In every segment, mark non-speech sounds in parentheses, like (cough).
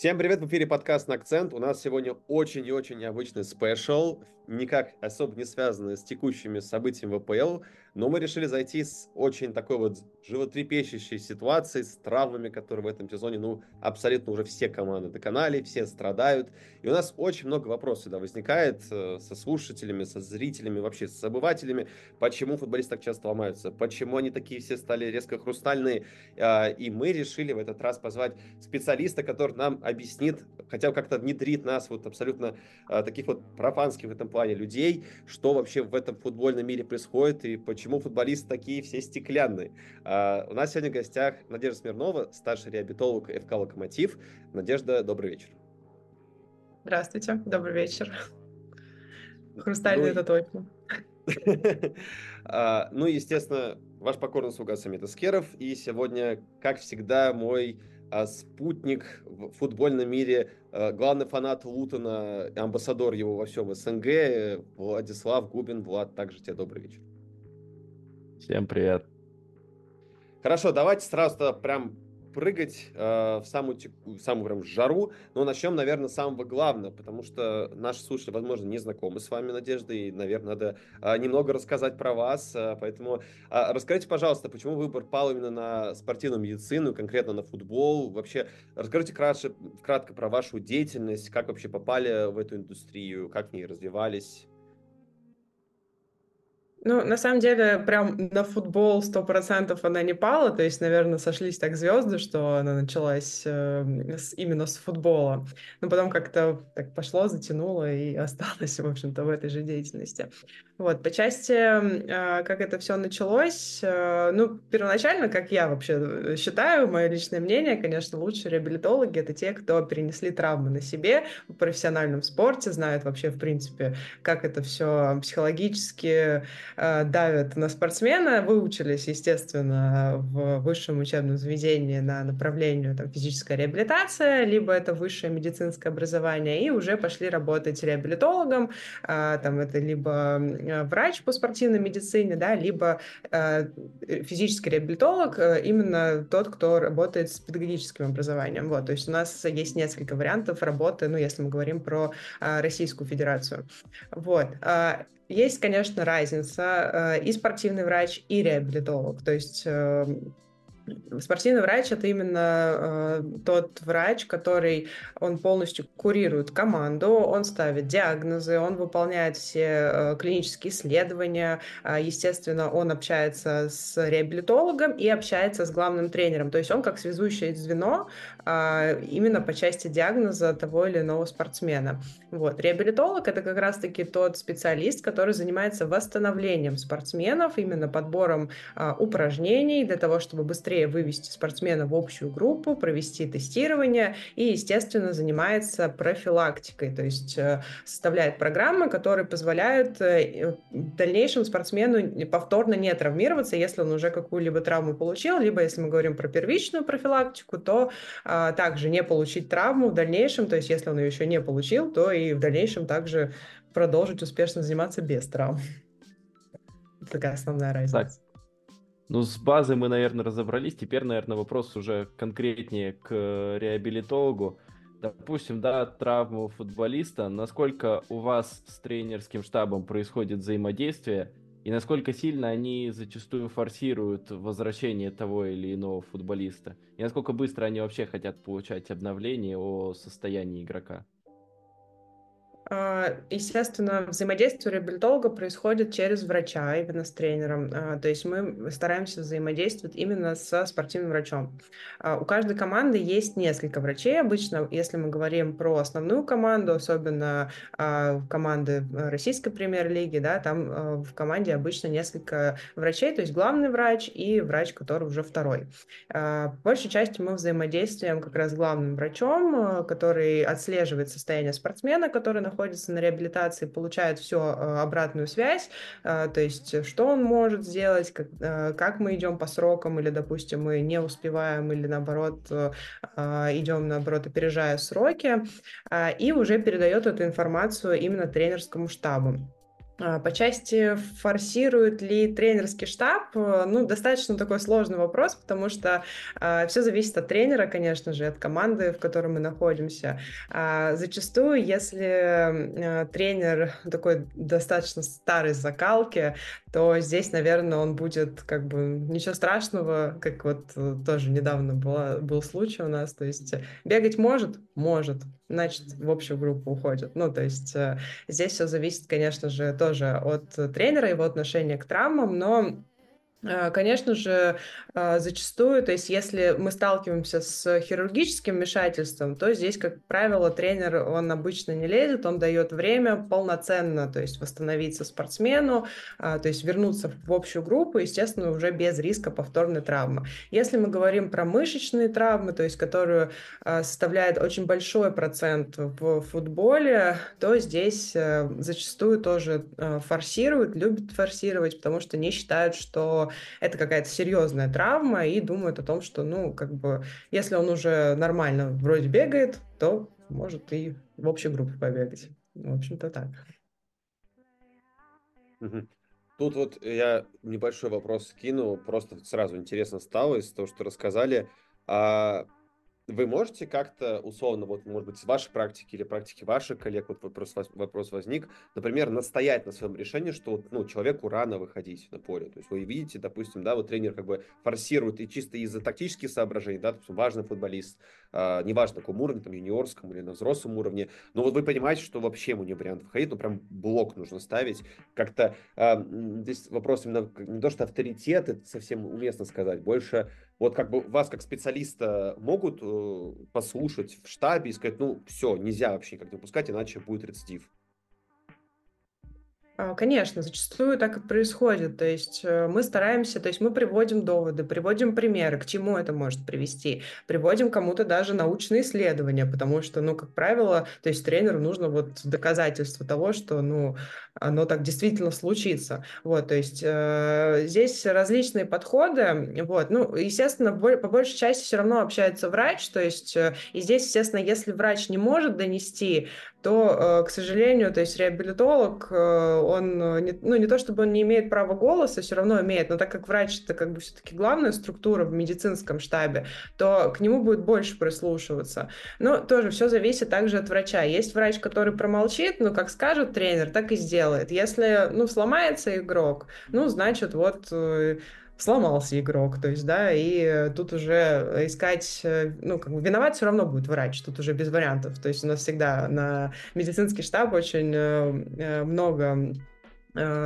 Всем привет, в эфире подкаст акцент. У нас сегодня очень и очень необычный спешл, никак особо не связанный с текущими событиями ВПЛ, но мы решили зайти с очень такой вот животрепещущей ситуацией, с травмами, которые в этом сезоне, ну, абсолютно уже все команды доконали, все страдают. И у нас очень много вопросов сюда возникает э, со слушателями, со зрителями, вообще с обывателями, почему футболисты так часто ломаются, почему они такие все стали резко хрустальные. Э, и мы решили в этот раз позвать специалиста, который нам объяснит, хотя бы как-то внедрит нас, вот абсолютно э, таких вот профанских в этом плане людей, что вообще в этом футбольном мире происходит и почему футболисты такие все стеклянные. А, у нас сегодня в гостях Надежда Смирнова, старший реабилитолог ФК «Локомотив». Надежда, добрый вечер. Здравствуйте, добрый вечер. Хрустальный ну, это точно. ну, естественно, ваш покорный слуга Самит Аскеров. И сегодня, как всегда, мой спутник в футбольном мире, а, главный фанат Лутона, амбассадор его во всем СНГ, Владислав Губин. Влад, также тебе добрый вечер. Всем привет. Хорошо, давайте сразу прям прыгать э, в самую, в самую прям жару. Но начнем, наверное, с самого главного, потому что наши слушатели, возможно, не знакомы с вами, Надежда, и, наверное, надо э, немного рассказать про вас. Э, поэтому э, расскажите, пожалуйста, почему выбор пал именно на спортивную медицину, конкретно на футбол? Вообще, расскажите кратко, кратко про вашу деятельность, как вообще попали в эту индустрию, как в ней развивались. Ну, на самом деле, прям на футбол сто процентов она не пала, то есть, наверное, сошлись так звезды, что она началась э, с, именно с футбола. Но потом как-то так пошло, затянуло и (laughs) осталось, в общем-то, в этой же деятельности. Вот, по части, э, как это все началось, э, ну, первоначально, как я вообще считаю, мое личное мнение, конечно, лучшие реабилитологи — это те, кто перенесли травмы на себе в профессиональном спорте, знают вообще, в принципе, как это все психологически давят на спортсмена, выучились, естественно, в высшем учебном заведении на направлении там, физическая реабилитация, либо это высшее медицинское образование, и уже пошли работать реабилитологом, э, там это либо э, врач по спортивной медицине, да, либо физический реабилитолог, именно тот, кто работает с педагогическим образованием. Вот, то есть у нас есть несколько вариантов работы, ну, если мы говорим про Российскую Федерацию. Вот. Есть, конечно, разница э, и спортивный врач, и реабилитолог. То есть эм, Спортивный врач это именно э, тот врач, который он полностью курирует команду, он ставит диагнозы, он выполняет все э, клинические исследования, э, естественно, он общается с реабилитологом и общается с главным тренером. То есть он как связующее звено э, именно по части диагноза того или иного спортсмена. Вот. Реабилитолог это как раз-таки тот специалист, который занимается восстановлением спортсменов, именно подбором э, упражнений для того, чтобы быстрее быстрее вывести спортсмена в общую группу, провести тестирование и, естественно, занимается профилактикой, то есть э, составляет программы, которые позволяют э, в дальнейшем спортсмену повторно не травмироваться, если он уже какую-либо травму получил, либо если мы говорим про первичную профилактику, то а, также не получить травму в дальнейшем, то есть если он ее еще не получил, то и в дальнейшем также продолжить успешно заниматься без травм. (laughs) Такая основная разница. Ну, с базой мы, наверное, разобрались. Теперь, наверное, вопрос уже конкретнее к реабилитологу. Допустим, да, травму футболиста. Насколько у вас с тренерским штабом происходит взаимодействие? И насколько сильно они зачастую форсируют возвращение того или иного футболиста? И насколько быстро они вообще хотят получать обновление о состоянии игрока? А, естественно, взаимодействие реабилитолога происходит через врача, именно с тренером. А, то есть мы стараемся взаимодействовать именно со спортивным врачом. А, у каждой команды есть несколько врачей. Обычно, если мы говорим про основную команду, особенно команды российской премьер-лиги, да, там в команде обычно несколько врачей, то есть главный врач и врач, который уже второй. По большей части мы взаимодействуем как раз с главным врачом, который отслеживает состояние спортсмена, который находится находится на реабилитации, получает всю э, обратную связь, э, то есть что он может сделать, как, э, как мы идем по срокам, или, допустим, мы не успеваем, или наоборот идем, наоборот, опережая сроки, и уже передает эту информацию именно тренерскому штабу. А, по части форсирует ли тренерский штаб, э, ну, достаточно такой сложный вопрос, потому что э, а, все зависит от тренера, конечно же, от команды, в которой мы находимся. А зачастую, если э, тренер такой достаточно старой закалки, то здесь, наверное, он будет как бы ничего страшного, как вот э, тоже недавно была, был случай у нас, то есть бегать может? Может, значит, в общую группу уходит. Ну, то есть здесь все зависит, конечно же, тоже от тренера, его отношения к травмам, но Конечно же, а, зачастую, то есть если мы сталкиваемся с хирургическим вмешательством, то здесь, как правило, тренер, он обычно не лезет, он дает время полноценно, то есть восстановиться спортсмену, а, то есть вернуться в общую группу, естественно, уже без риска повторной травмы. Если мы говорим про мышечные травмы, то есть которые составляет очень большой процент в футболе, то здесь зачастую тоже форсируют, любят форсировать, потому что не считают, что это какая-то серьезная травма и думают о том, что, ну, как бы, если он уже нормально вроде бегает, то может и в общей группе побегать. В общем-то так. Тут вот я небольшой вопрос кину, просто сразу интересно стало из того, что рассказали. А вы можете как-то условно, вот, может быть, из вашей практики или практики ваших коллег, вот вопрос, вопрос возник, например, настоять на своем решении, что ну, человеку рано выходить на поле. То есть вы видите, допустим, да, вот тренер как бы форсирует и чисто из-за тактических соображений, да, допустим, важный футболист, э, неважно, на каком уровне, там, юниорском или на взрослом уровне, но вот вы понимаете, что вообще ему не вариант выходить, ну, прям блок нужно ставить. Как-то э, здесь вопрос именно не то, что авторитет, это совсем уместно сказать, больше вот как бы вас как специалиста могут э, послушать в штабе и сказать, ну все, нельзя вообще никак не выпускать, иначе будет рецидив. А, конечно, зачастую так и происходит. То есть э, мы стараемся, то есть мы приводим доводы, приводим примеры, к чему это может привести, приводим кому-то даже научные исследования, потому что, ну, как правило, то есть тренеру нужно вот доказательство того, что, ну, оно так действительно случится. Вот, то есть э, здесь различные подходы, вот, ну, естественно, по большей части все равно общается врач, то есть э, и здесь, естественно, если врач не может донести, то, э, к сожалению, то есть реабилитолог, э, он, э, не, ну, не то чтобы он не имеет права голоса, все равно имеет, но так как врач это как бы все-таки главная структура в медицинском штабе, то к нему будет больше прислушиваться. Но тоже все зависит также от врача. Есть врач, который промолчит, ну, как скажет тренер, так и сделает. Если, ну, сломается игрок, ну, значит, вот сломался игрок, то есть, да, и тут уже искать, э, ну, как бы виноват все равно будет врач, тут уже без вариантов, то есть у нас всегда на медицинский штаб очень э, э, много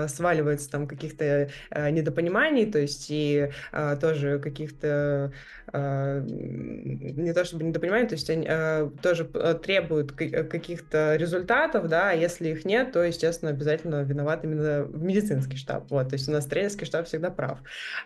сваливается там каких-то э, недопониманий, то есть и э, тоже каких-то не то чтобы недопониманий, то есть они тоже требуют каких-то результатов, да, а если их нет, то, естественно, обязательно виноват именно медицинский штаб, вот, то есть у нас тренерский штаб всегда прав.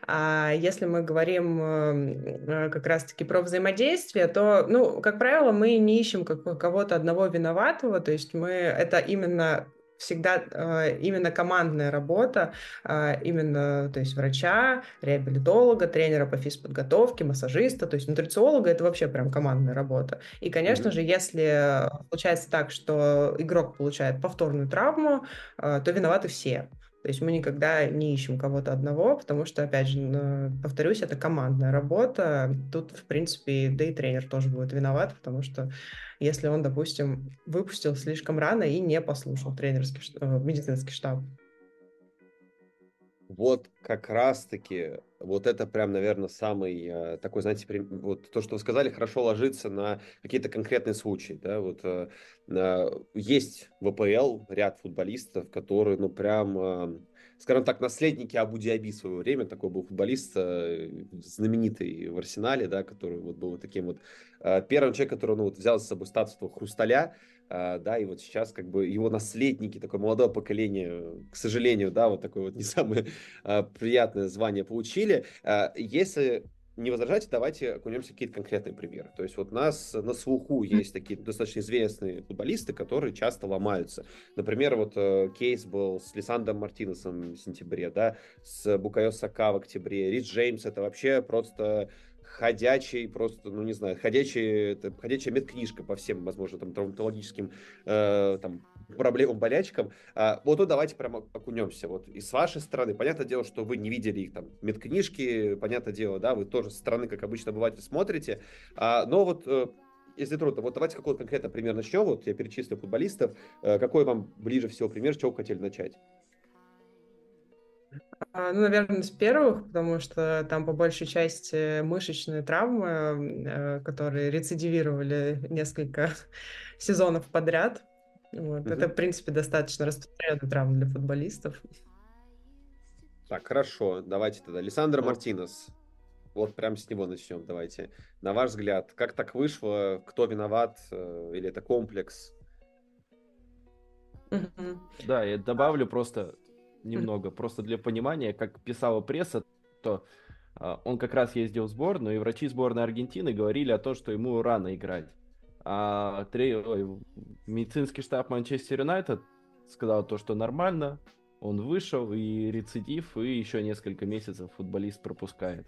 А если мы говорим как раз-таки про взаимодействие, то, ну, как правило, мы не ищем кого-то одного виноватого, то есть мы, это именно всегда э, именно командная работа, э, именно, то есть врача, реабилитолога, тренера по физподготовке, массажиста, то есть нутрициолога, это вообще прям командная работа. И, конечно mm-hmm. же, если получается так, что игрок получает повторную травму, э, то виноваты все. То есть мы никогда не ищем кого-то одного, потому что, опять же, повторюсь, это командная работа. Тут, в принципе, да и тренер тоже будет виноват, потому что если он, допустим, выпустил слишком рано и не послушал тренерский э, медицинский штаб. Вот как раз-таки, вот это прям, наверное, самый э, такой, знаете, вот то, что вы сказали, хорошо ложится на какие-то конкретные случаи, да, вот э, есть в АПЛ ряд футболистов, которые, ну, прям скажем так, наследники Абу-Диаби в свое время. Такой был футболист э, знаменитый в Арсенале, да, который вот был таким вот первым человеком, который ну, вот, взял с собой статус Хрусталя, да, и вот сейчас как бы его наследники, такое молодое поколение, к сожалению, да, вот такое вот не самое приятное звание получили. Если не возражайте, давайте окунемся в какие-то конкретные примеры. То есть вот у нас на слуху есть такие достаточно известные футболисты, которые часто ломаются. Например, вот э, кейс был с Лиссандом Мартинесом в сентябре, да, с Букайо Сака в октябре. Рид Джеймс это вообще просто ходячий, просто, ну не знаю, ходячий, это ходячая медкнижка по всем, возможно, там травматологическим э, там проблемам болельщикам. А, вот тут давайте прямо окунемся. Вот и с вашей стороны, понятное дело, что вы не видели их там медкнижки, понятное дело, да, вы тоже со стороны, как обычно обыватель, смотрите. А, но вот э, если трудно, вот давайте какой-то конкретно пример начнем. Вот я перечислю футболистов. Э, какой вам ближе всего пример, с чего вы хотели начать? А, ну, наверное, с первых, потому что там по большей части мышечные травмы, э, которые рецидивировали несколько (laughs) сезонов подряд. Вот. Угу. Это, в принципе, достаточно распространенная травма для футболистов. Так, хорошо. Давайте тогда. Александр Мартинес. Вот прямо с него начнем. Давайте. На ваш взгляд, как так вышло? Кто виноват? Э, или это комплекс? Да, я добавлю просто немного, просто для понимания, как писала пресса, то а, он как раз ездил в сборную, и врачи сборной Аргентины говорили о том, что ему рано играть. А три... Ой, медицинский штаб Манчестер Юнайтед сказал то, что нормально, он вышел, и рецидив, и еще несколько месяцев футболист пропускает.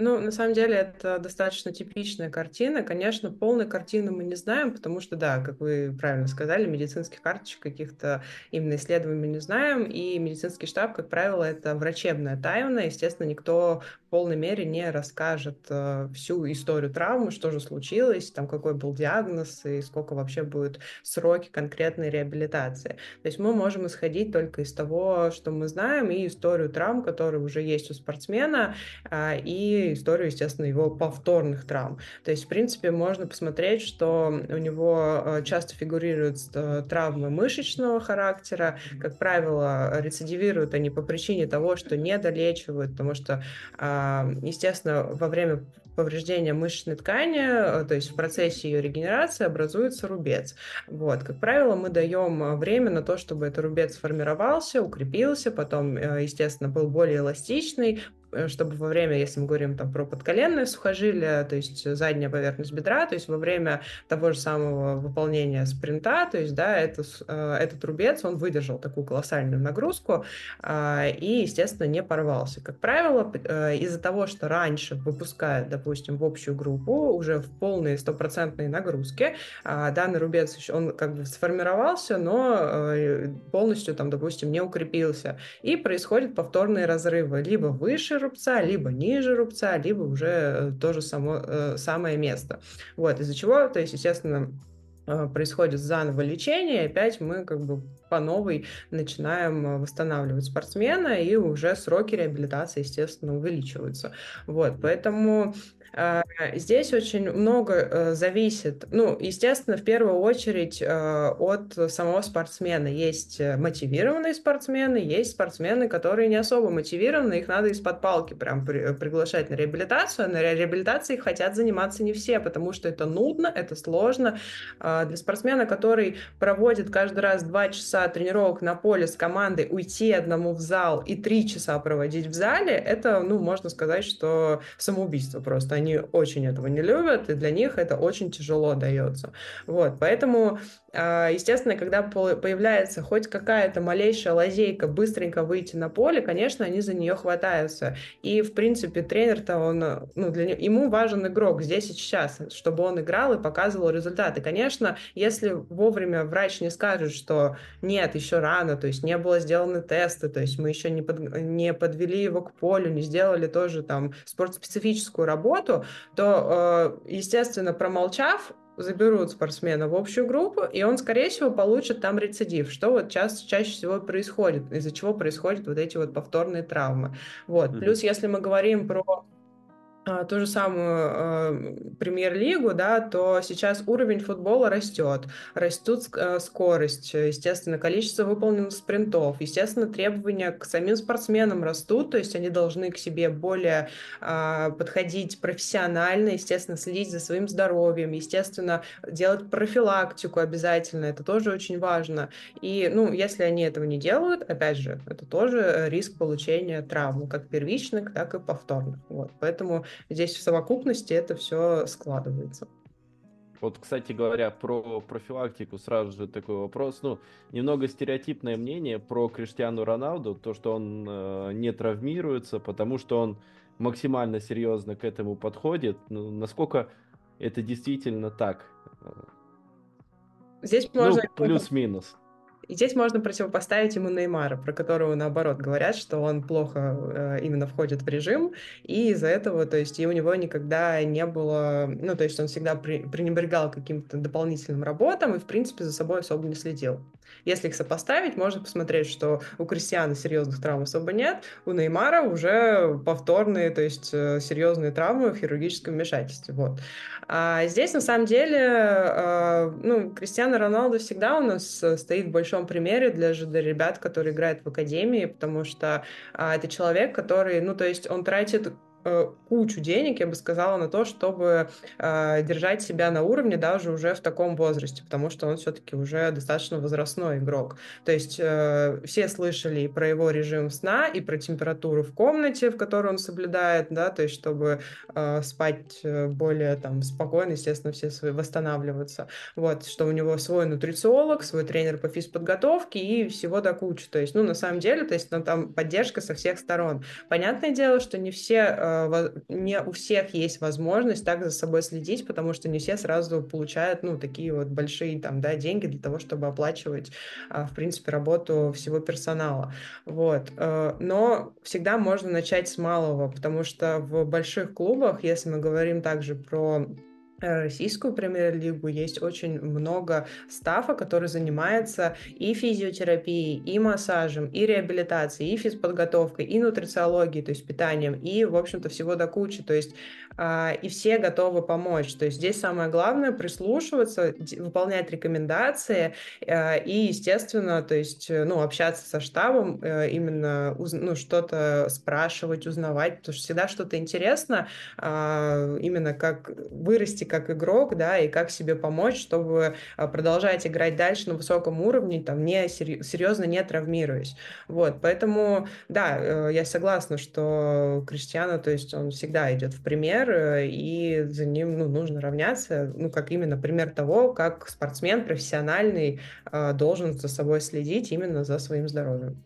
Ну, на самом деле, это достаточно типичная картина. Конечно, полной картины мы не знаем, потому что, да, как вы правильно сказали, медицинских карточек каких-то именно исследований мы не знаем, и медицинский штаб, как правило, это врачебная тайна. Естественно, никто в полной мере не расскажет э, всю историю травмы, что же случилось, там какой был диагноз и сколько вообще будет сроки конкретной реабилитации. То есть мы можем исходить только из того, что мы знаем, и историю травм, которые уже есть у спортсмена, э, и историю, естественно, его повторных травм. То есть, в принципе, можно посмотреть, что у него э, часто фигурируют э, травмы мышечного характера, как правило, рецидивируют они по причине того, что не долечивают, потому что а, Естественно, во время повреждения мышечной ткани, э, то есть в процессе ее регенерации образуется рубец. Вот. Как правило, мы даем время на то, чтобы этот рубец сформировался, укрепился, потом, естественно, был более эластичный, чтобы во время, если мы говорим там про подколенное сухожилие, то есть задняя поверхность бедра, то есть во время того же самого выполнения спринта, то есть, да, это, э, этот рубец, он выдержал такую колоссальную нагрузку а, и, естественно, не порвался. Как правило, э, из-за того, что раньше выпускают, допустим, в общую группу уже в полные стопроцентные нагрузки, а, данный рубец, он как бы сформировался, но полностью там, допустим, не укрепился, и происходят повторные разрывы либо выше рубца, либо ниже рубца, либо уже э, то же само, э, самое место. Вот, из-за чего, то есть, естественно, э, происходит заново лечение, и опять мы как бы по новой начинаем восстанавливать спортсмена, и уже сроки реабилитации, естественно, увеличиваются. Вот, поэтому здесь очень много э, зависит, ну, естественно, в первую очередь э, от самого спортсмена. Есть э, мотивированные спортсмены, есть спортсмены, которые не особо мотивированы, их надо из-под палки прям приглашать на реабилитацию, а на реабилитации хотят заниматься не все, потому что это нудно, это сложно. А, для спортсмена, который проводит каждый раз два часа тренировок на поле с командой, уйти одному в зал и три часа проводить в зале, это, ну, можно сказать, что самоубийство просто они очень этого не любят, и для них это очень тяжело дается. Вот, поэтому, а, естественно, когда появляется хоть какая-то малейшая лазейка быстренько выйти на поле, конечно, они за нее хватаются. И, в принципе, тренер-то, он, ну, для него, ему важен игрок здесь и сейчас, чтобы он играл и показывал результаты. Конечно, если вовремя врач не скажет, что нет, еще рано, то есть не было сделаны тесты, то есть мы еще не, под, не подвели его к полю, не сделали тоже там спортспецифическую работу, то, э, естественно, промолчав, заберут спортсмена в общую группу, и он, скорее всего, получит там рецидив, что вот чаще, чаще всего происходит, из-за чего происходят вот эти вот повторные травмы. Вот. Mm-hmm. Плюс, если мы говорим про ту же самую э, премьер-лигу, да, то сейчас уровень футбола растет, растут э, скорость, естественно, количество выполненных спринтов, естественно, требования к самим спортсменам растут, то есть они должны к себе более э, подходить профессионально, естественно, следить за своим здоровьем, естественно, делать профилактику обязательно, это тоже очень важно. И, ну, если они этого не делают, опять же, это тоже риск получения травм, как первичных, так и повторных. Вот, поэтому здесь в совокупности это все складывается. Вот, кстати говоря, про профилактику сразу же такой вопрос. Ну, немного стереотипное мнение про Криштиану Роналду, то, что он э, не травмируется, потому что он максимально серьезно к этому подходит. Ну, насколько это действительно так? здесь можно... Ну, плюс-минус. И здесь можно противопоставить ему Неймара, про которого, наоборот, говорят, что он плохо э, именно входит в режим, и из-за этого, то есть, и у него никогда не было, ну, то есть, он всегда при, пренебрегал каким-то дополнительным работам и, в принципе, за собой особо не следил. Если их сопоставить, можно посмотреть, что у Кристиана серьезных травм особо нет, у Неймара уже повторные, то есть э, серьезные травмы в хирургическом вмешательстве. Вот. А здесь, на самом деле, э, ну, Кристиано Роналду всегда у нас стоит в большом примере для, для ребят, которые играют в академии, потому что а, это человек, который, ну, то есть он тратит Э, кучу денег, я бы сказала, на то, чтобы э, держать себя на уровне даже уже в таком возрасте, потому что он все-таки уже достаточно возрастной игрок. То есть э, все слышали и про его режим сна, и про температуру в комнате, в которой он соблюдает, да, то есть чтобы э, спать э, более там спокойно, естественно, все свои восстанавливаться. Вот, что у него свой нутрициолог, свой тренер по физподготовке и всего до кучи. То есть, ну, на самом деле, то есть, ну, там поддержка со всех сторон. Понятное дело, что не все э, Э, не у всех есть возможность так за собой следить, потому что не все сразу получают, ну, такие вот большие там, да, деньги для того, чтобы оплачивать, а, в принципе, работу всего персонала. Вот. Э, но всегда можно начать с малого, потому что в больших клубах, если мы говорим также про российскую премьер-лигу есть очень много стафа, который занимается и физиотерапией, и массажем, и реабилитацией, и физподготовкой, и нутрициологией, то есть питанием, и, в общем-то, всего до кучи. То есть и все готовы помочь. То есть здесь самое главное прислушиваться, выполнять рекомендации а, и, естественно, то есть, э, ну, общаться со штабом, э, именно, ну, что-то спрашивать, узнавать, потому что всегда что-то интересно, а, именно как вырасти как игрок, да, и как себе помочь, чтобы продолжать играть дальше на высоком уровне, там, не серьезно не травмируясь. Вот, поэтому, да, э, я согласна, что Криштиану, то есть он всегда идет в пример, И за ним ну, нужно равняться, ну, как именно пример того, как спортсмен профессиональный э, должен за собой следить именно за своим здоровьем.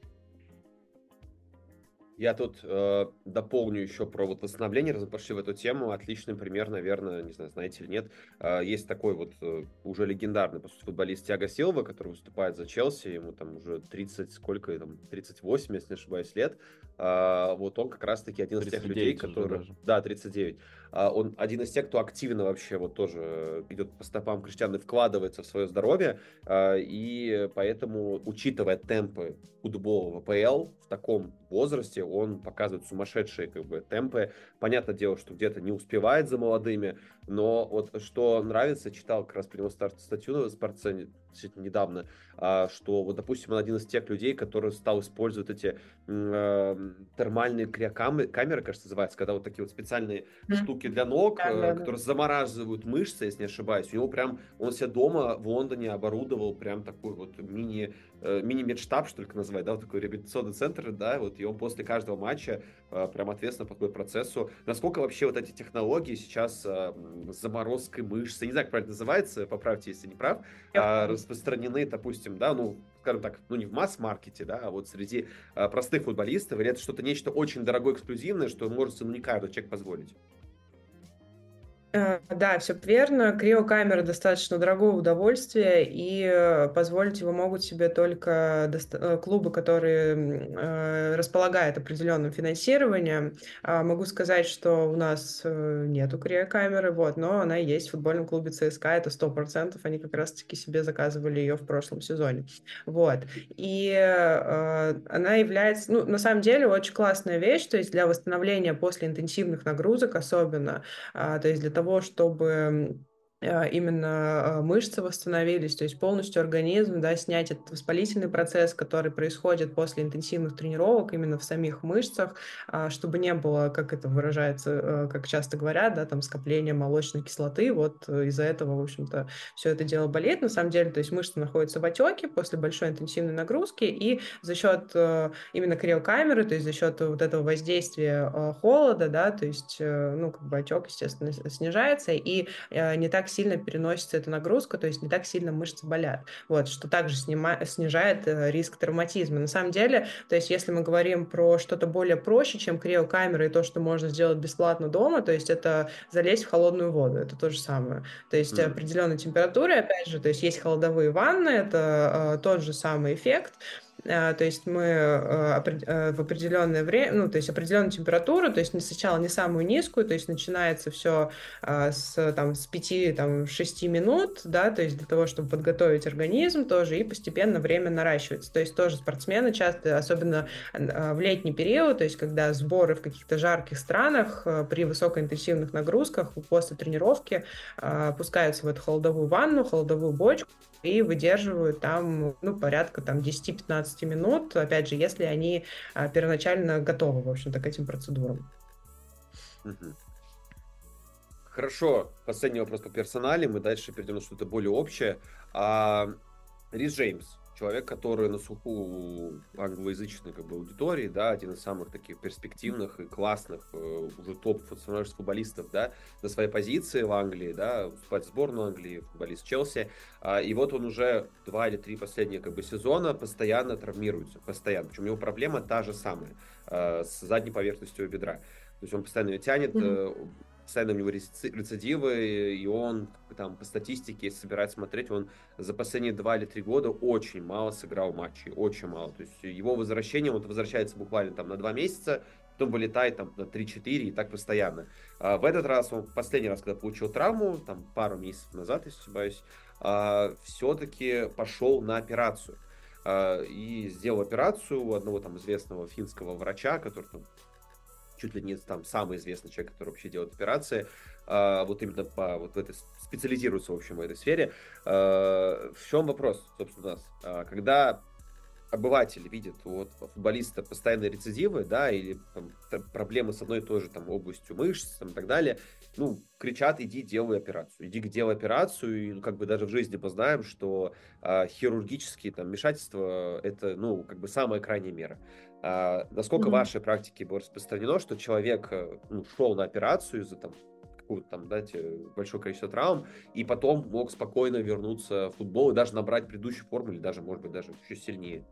Я тут э, дополню еще про вот восстановление, раз пошли в эту тему. Отличный пример, наверное, не знаю, знаете или нет. Э, есть такой вот э, уже легендарный, по сути, футболист Тиаго Силва, который выступает за Челси, ему там уже 30, сколько там, 38, если не ошибаюсь, лет. Э, вот он как раз-таки один из тех людей, которые... Даже. Да, 39. Э, он один из тех, кто активно вообще вот тоже идет по стопам Криштиана и вкладывается в свое здоровье. Э, и поэтому, учитывая темпы футбола в АПЛ в таком возрасте, он показывает сумасшедшие как бы, темпы. Понятное дело, что где-то не успевает за молодыми, но вот что нравится, читал как раз него статью на спортсцене действительно недавно, а, что вот, допустим, он один из тех людей, который стал использовать эти э, термальные криокамеры, кажется, называется, когда вот такие вот специальные mm. штуки для ног, да, э, да, которые да. замораживают мышцы, если не ошибаюсь. У него прям, он себе дома в Лондоне оборудовал прям такой вот мини мини-медштаб, что только называть, да, вот такой реабилитационный центр, да, вот, и он после каждого матча э, прям ответственно подходит к процессу. Насколько вообще вот эти технологии сейчас э, с заморозкой мышцы, не знаю, как правильно называется, поправьте, если не прав, а, распространены, допустим, да, ну, скажем так, ну не в масс-маркете, да, а вот среди простых футболистов, или это что-то нечто очень дорогое, эксклюзивное, что может ну, не каждый человек позволить? Э, да, все верно. Криокамера достаточно дорогое удовольствие, и э, позволить его могут себе только э, клубы, которые располагают определенным финансированием. А, могу сказать, что у нас нету криокамеры, вот, но она есть в футбольном клубе ЦСКА, это сто процентов. Они как раз-таки себе заказывали ее в прошлом сезоне. Вот. И она является, ну, на самом деле, очень классная вещь, то есть для восстановления после интенсивных нагрузок особенно, а, то есть для того, того, чтобы именно а, мышцы восстановились, то есть полностью организм, да, снять этот воспалительный процесс, который происходит после интенсивных тренировок именно в самих мышцах, а, чтобы не было, как это выражается, как часто говорят, да, там скопление молочной кислоты, вот из-за этого, в общем-то, все это дело болит, на самом деле, то есть мышцы находятся в отеке после большой интенсивной нагрузки, и за счет именно криокамеры, то есть за счет вот этого воздействия холода, да, то есть, ну, как бы отек, естественно, снижается, и не так сильно переносится эта нагрузка, то есть не так сильно мышцы болят. Вот, что также снима, снижает э, риск травматизма. На самом деле, то есть если мы говорим про что-то более проще, чем криокамера и то, что можно сделать бесплатно дома, то есть это залезть в холодную воду, это то же самое. То есть mm. определенной температуры, опять же, то есть есть холодовые ванны, это э, тот же самый эффект, то есть мы э, э, в определенное время, ну, то есть определенную температуру, то есть не сначала не самую низкую, то есть начинается все а, с, там, с 5, там, 6 минут, да, то есть для того, чтобы подготовить организм тоже, и постепенно время наращивается. То есть тоже спортсмены часто, особенно а, в летний период, то есть когда сборы в каких-то жарких странах э, при высокоинтенсивных нагрузках после тренировки опускаются в эту холодовую ванну, холодовую бочку, и выдерживают там, ну, порядка там 10-15 минут, опять же, если они а, первоначально готовы, в общем-то, к этим процедурам. Хорошо, последний вопрос по персонале, мы дальше перейдем на что-то более общее. А, Рис Джеймс, человек, который на суху англоязычной как бы, аудитории, да, один из самых таких перспективных и классных э, уже топ футболистов, да, на своей позиции в Англии, да, вступать в сборную Англии, футболист Челси, а, и вот он уже два или три последних как бы сезона постоянно травмируется, постоянно, причем у него проблема та же самая, э, с задней поверхностью бедра, то есть он постоянно ее тянет, mm-hmm постоянно у него рецидивы, и он там по статистике, если собирать смотреть, он за последние два или три года очень мало сыграл матчей, очень мало. То есть его возвращение, он возвращается буквально там на два месяца, потом вылетает там на 3-4 и так постоянно. А в этот раз он последний раз, когда получил травму, там пару месяцев назад, если ошибаюсь, а, все-таки пошел на операцию. А, и сделал операцию у одного там известного финского врача, который там чуть ли не там самый известный человек, который вообще делает операции, а, вот именно по вот в этой специализируется, в общем, в этой сфере. А, в чем вопрос, собственно, у нас? А, когда обыватель видит у футболиста постоянные рецидивы, да, или там, проблемы с одной и той же там областью мышц там, и так далее, ну, кричат, иди делай операцию, иди делай операцию, и ну, как бы даже в жизни познаем, что э, хирургические там вмешательства это, ну, как бы самая крайняя мера. А, насколько mm-hmm. в вашей практике было распространено, что человек э, ну, шел на операцию из-за там какого-то там, дать большое количество травм, и потом мог спокойно вернуться в футбол и даже набрать предыдущую форму, или даже, может быть, даже еще сильнее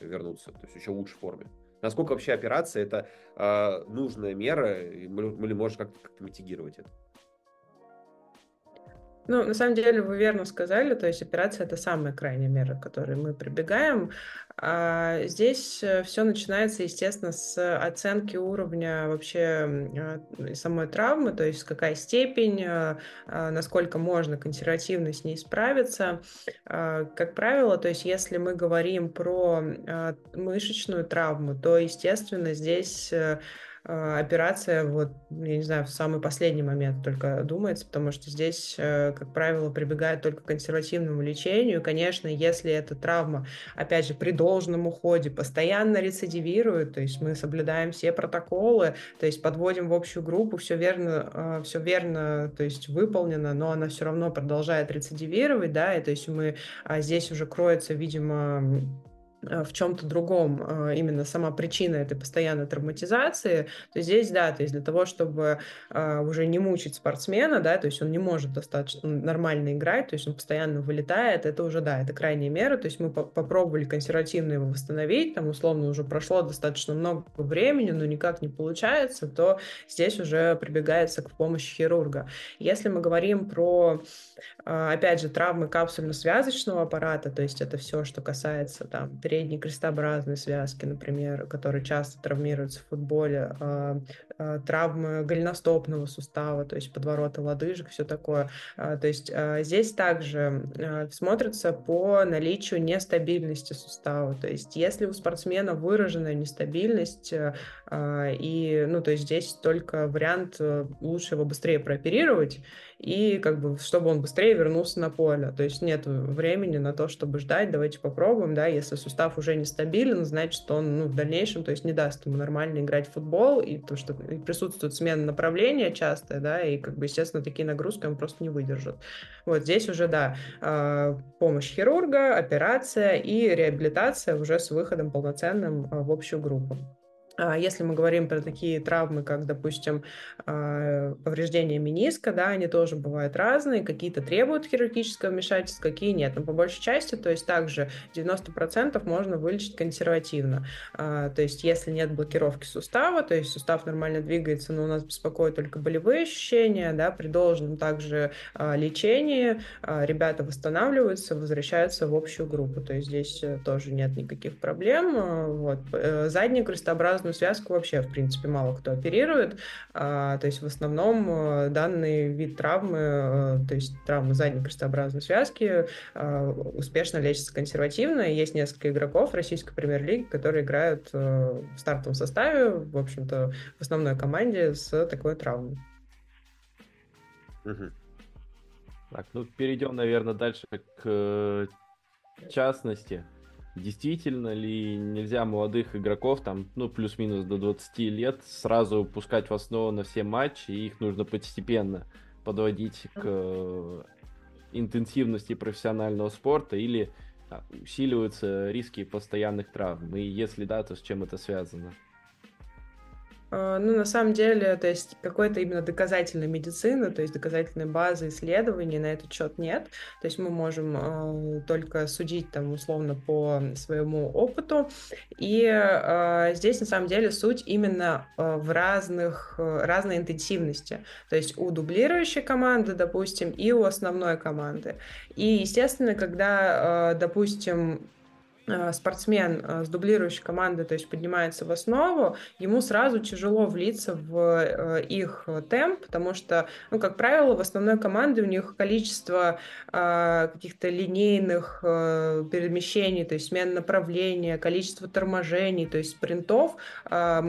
вернуться, то есть еще лучше форме. Насколько вообще операция это э, нужная мера, или можешь как-то как митигировать это? Ну, на самом деле, вы верно сказали, то есть операция – это самая крайняя мера, к которой мы прибегаем. А здесь э, все начинается, естественно, с оценки уровня вообще а, самой травмы, то есть какая степень, а, а, насколько можно консервативно с ней справиться. Как правило, то есть если мы говорим про мышечную травму, то, естественно, здесь э, а, операция, вот, я не знаю, в самый последний момент только думается, потому что здесь, э, как правило, прибегают только к консервативному лечению. Конечно, если эта травма, опять же, при должном уходе постоянно рецидивирует, то есть мы соблюдаем все протоколы, то есть подводим в общую группу, все верно, а, все верно, то есть выполнено, но она все равно продолжает рецидивировать, да, и то есть мы а, здесь уже кроется, видимо, в чем-то другом э, именно сама причина этой постоянной травматизации, то здесь, да, то есть для того, чтобы э, уже не мучить спортсмена, да, то есть он не может достаточно нормально играть, то есть он постоянно вылетает, это уже, да, это крайняя мера, то есть мы попробовали консервативно его восстановить, там, условно, уже прошло достаточно много времени, но никак не получается, то здесь уже прибегается к помощи хирурга. Если мы говорим про, опять же, травмы капсульно-связочного аппарата, то есть это все, что касается там передней крестообразной связки, например, которые часто травмируются в футболе, а, а, травмы голеностопного сустава, то есть подворота лодыжек, все такое. А, то есть здесь также смотрится по наличию нестабильности сустава. То есть если у спортсмена выраженная нестабильность, и, ну, то есть здесь только вариант э, лучше его быстрее прооперировать, и как бы, чтобы он быстрее вернулся на поле. То есть нет времени на то, чтобы ждать, давайте попробуем, да, если сустав уже нестабилен, значит, что он, ну, в дальнейшем, то есть не даст ему нормально играть в футбол, и то, что присутствует смена направления частая, да, и, как бы, естественно, такие нагрузки он просто не выдержит. Вот здесь уже, да, а, помощь хирурга, операция и реабилитация уже с выходом полноценным а, в общую группу. А если мы говорим про такие травмы, как, допустим, а, повреждение мениска, да, они тоже бывают разные, какие-то требуют хирургического вмешательства, какие нет. Но по большей части, то есть также 90% можно вылечить консервативно. А, то есть если нет блокировки сустава, то есть сустав нормально двигается, но у нас беспокоят только болевые ощущения, да, при должном также лечении ребята восстанавливаются, возвращаются в общую группу. То есть здесь э, тоже нет никаких проблем. Вот. Э, задний крестообразный крестную связку вообще, в принципе, мало кто оперирует. А, то есть в основном э, данный вид травмы, э, то есть травмы задней крестообразной связки, э, успешно лечится консервативно. И есть несколько игроков российской премьер-лиги, которые играют в стартовом составе, в общем-то, в основной команде с такой травмой. Так, ну перейдем, наверное, дальше к частности. Действительно ли нельзя молодых игроков, там, ну, плюс-минус до 20 лет, сразу пускать в основу на все матчи, и их нужно постепенно подводить к э, интенсивности профессионального спорта, или а, усиливаются риски постоянных травм? И если да, то с чем это связано? А, ну, на самом деле, то есть какой-то именно доказательной медицины, то есть доказательной базы исследований на этот счет нет. То есть мы можем э, только судить там условно по своему опыту. И э, здесь на самом деле суть именно э, в разных, э, разной интенсивности. То есть у дублирующей команды, допустим, и у основной команды. И, естественно, когда, э, допустим, спортсмен э, с дублирующей командой, то есть поднимается в основу, ему сразу тяжело влиться в э, их темп, потому что, ну, как правило, в основной команде у них количество каких-то линейных перемещений, то есть смен направления, количество торможений, то есть спринтов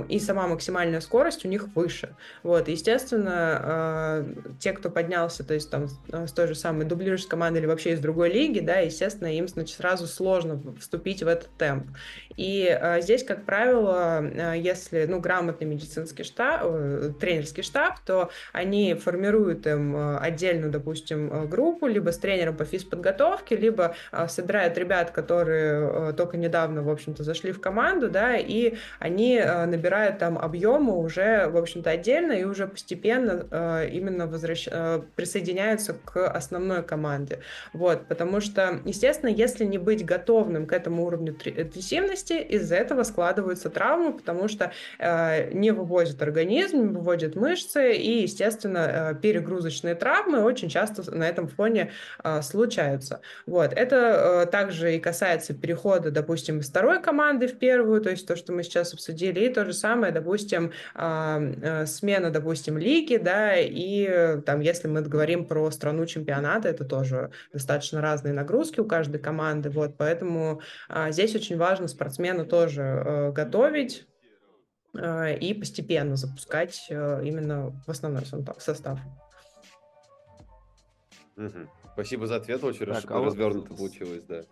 и сама максимальная скорость у них выше. Вот, естественно, те, кто поднялся, то есть там с той же самой дублирующей команды или вообще из другой лиги, да, естественно, им, значит, сразу сложно вступить вступить в этот темп. И э, здесь, как правило, э, если ну, грамотный медицинский штаб, э, тренерский штаб, то они формируют им э, отдельную, допустим, э, группу, либо с тренером по физподготовке, либо э, собирают ребят, которые э, только недавно, в общем-то, зашли в команду, да, и они э, набирают там объемы уже, в общем-то, отдельно и уже постепенно э, именно возвращ... э, присоединяются к основной команде. Вот, потому что, естественно, если не быть готовым к этому уровню интенсивности, из-за этого складываются травмы, потому что э, не вывозит организм, не выводит мышцы, и, естественно, э, перегрузочные травмы очень часто на этом фоне э, случаются. Вот. Это э, также и касается перехода, допустим, из второй команды в первую, то есть то, что мы сейчас обсудили, и то же самое, допустим, э, э, смена, допустим, лиги, да, и э, там, если мы говорим про страну чемпионата, это тоже достаточно разные нагрузки у каждой команды, вот, поэтому здесь очень важно спортсмена тоже э, готовить э, и постепенно запускать э, именно в основной состав. Угу. Спасибо за ответ, очень так, а развернуто вот... получилось, да.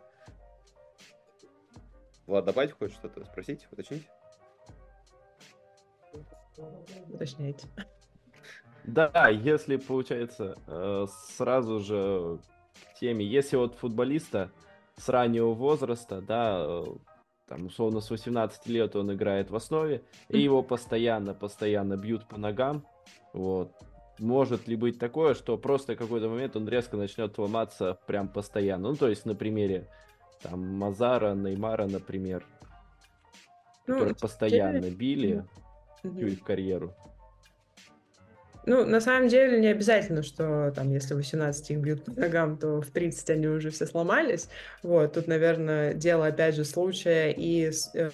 Влад, добавить хочешь что-то спросить, уточнить? Уточняйте. Да, если получается сразу же к теме, если вот футболиста с раннего возраста, да, э, там, условно, с 18 лет он играет в основе, и его постоянно-постоянно бьют по ногам, вот. Может ли быть такое, что просто какой-то момент он резко начнет ломаться прям постоянно? Ну, то есть на примере там Мазара, Неймара, например, ну, которые постоянно били всю их карьеру. Ну, на самом деле не обязательно, что там, если 18 их бьют по ногам, то в 30 они уже все сломались. Вот, тут, наверное, дело, опять же, случая и э,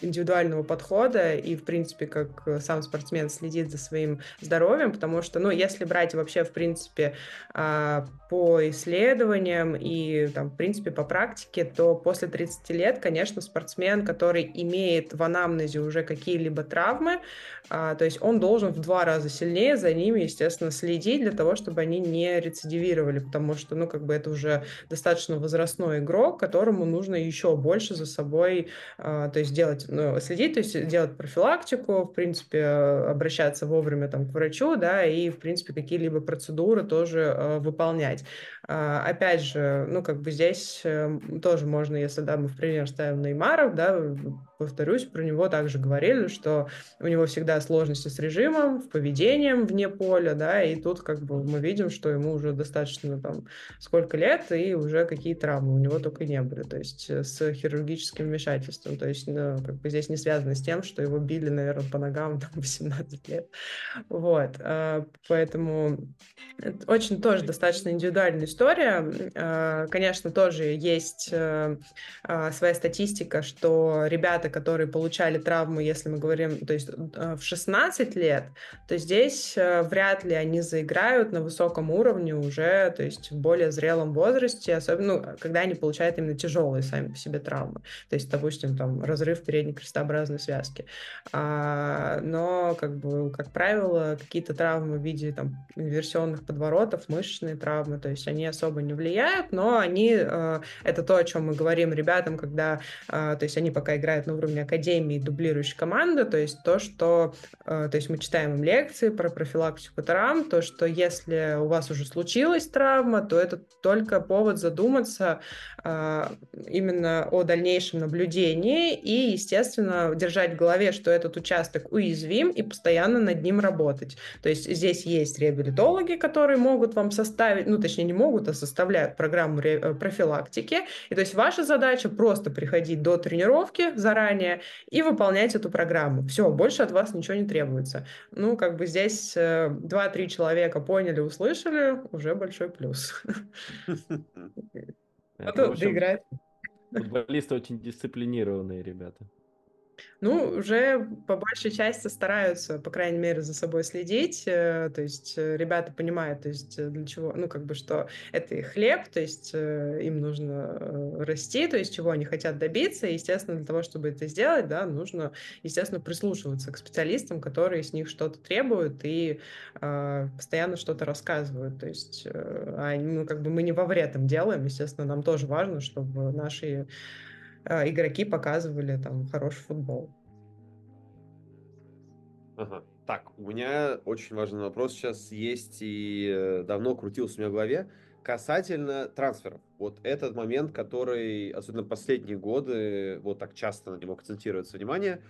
индивидуального подхода и, в принципе, как э, сам спортсмен следит за своим здоровьем, потому что, ну, если брать вообще, в принципе, а, по исследованиям и, там, в принципе, по практике, то после 30 лет, конечно, спортсмен, который имеет в анамнезе уже какие-либо травмы, а, то есть он должен в два раза сильнее за ними, естественно, следить для того, чтобы они не рецидивировали, потому что, ну, как бы это уже достаточно возрастной игрок, которому нужно еще больше за собой, а, то есть делать ну, следить, то есть делать профилактику, в принципе, обращаться вовремя там, к врачу, да, и, в принципе, какие-либо процедуры тоже э, выполнять. Опять же, ну, как бы здесь тоже можно, если, да, мы в пример ставим Неймаров, да, повторюсь, про него также говорили, что у него всегда сложности с режимом, в поведением вне поля, да, и тут как бы мы видим, что ему уже достаточно там сколько лет, и уже какие травмы у него только не были, то есть э, с хирургическим вмешательством, то есть ну, как бы здесь не связано с тем, что его били, наверное, по ногам там (laughs) 18 лет, вот, а, поэтому это очень тоже достаточно индивидуальная история, а, конечно, тоже есть э, а, своя статистика, что ребята, которые получали травму, если мы говорим, то есть э, в 16 лет, то здесь вряд ли они заиграют на высоком уровне уже, то есть в более зрелом возрасте, особенно ну, когда они получают именно тяжелые сами по себе травмы. То есть, допустим, там разрыв передней крестообразной связки. А, но, как бы, как правило, какие-то травмы в виде там инверсионных подворотов, мышечные травмы, то есть они особо не влияют, но они, э, это то, о чем мы говорим ребятам, когда, э, то есть они пока играют на уровне академии, дублирующей команды, то есть то, что, э, то есть мы читаем им лекции про профилактику травм, то, что если у вас уже случилась травма, то это только повод задуматься именно о дальнейшем наблюдении и, естественно, держать в голове, что этот участок уязвим и постоянно над ним работать. То есть здесь есть реабилитологи, которые могут вам составить, ну, точнее, не могут, а составляют программу э, профилактики. И то есть ваша задача просто приходить до тренировки заранее и выполнять эту программу. Все, больше от вас ничего не требуется. Ну, как бы здесь 2-3 э, человека поняли, услышали, уже большой плюс. (laughs) А. Футболисты очень дисциплинированные ребята. Ну, уже по большей части стараются, по крайней мере, за собой следить. Э, то есть э, ребята понимают, то есть э, для чего, ну, как бы, что это их хлеб, то есть им нужно расти, то есть чего они хотят добиться. И, естественно, для того, чтобы это сделать, да, нужно, естественно, прислушиваться к специалистам, которые с них что-то требуют и э, постоянно что-то рассказывают. То есть, э, ну, как бы мы не во вред им делаем, естественно, нам тоже важно, чтобы наши игроки показывали там хороший футбол. Ага. Так, у меня очень важный вопрос сейчас есть и э, давно крутился у меня в голове касательно трансферов. Вот этот момент, который, особенно последние годы, вот так часто на него акцентируется внимание.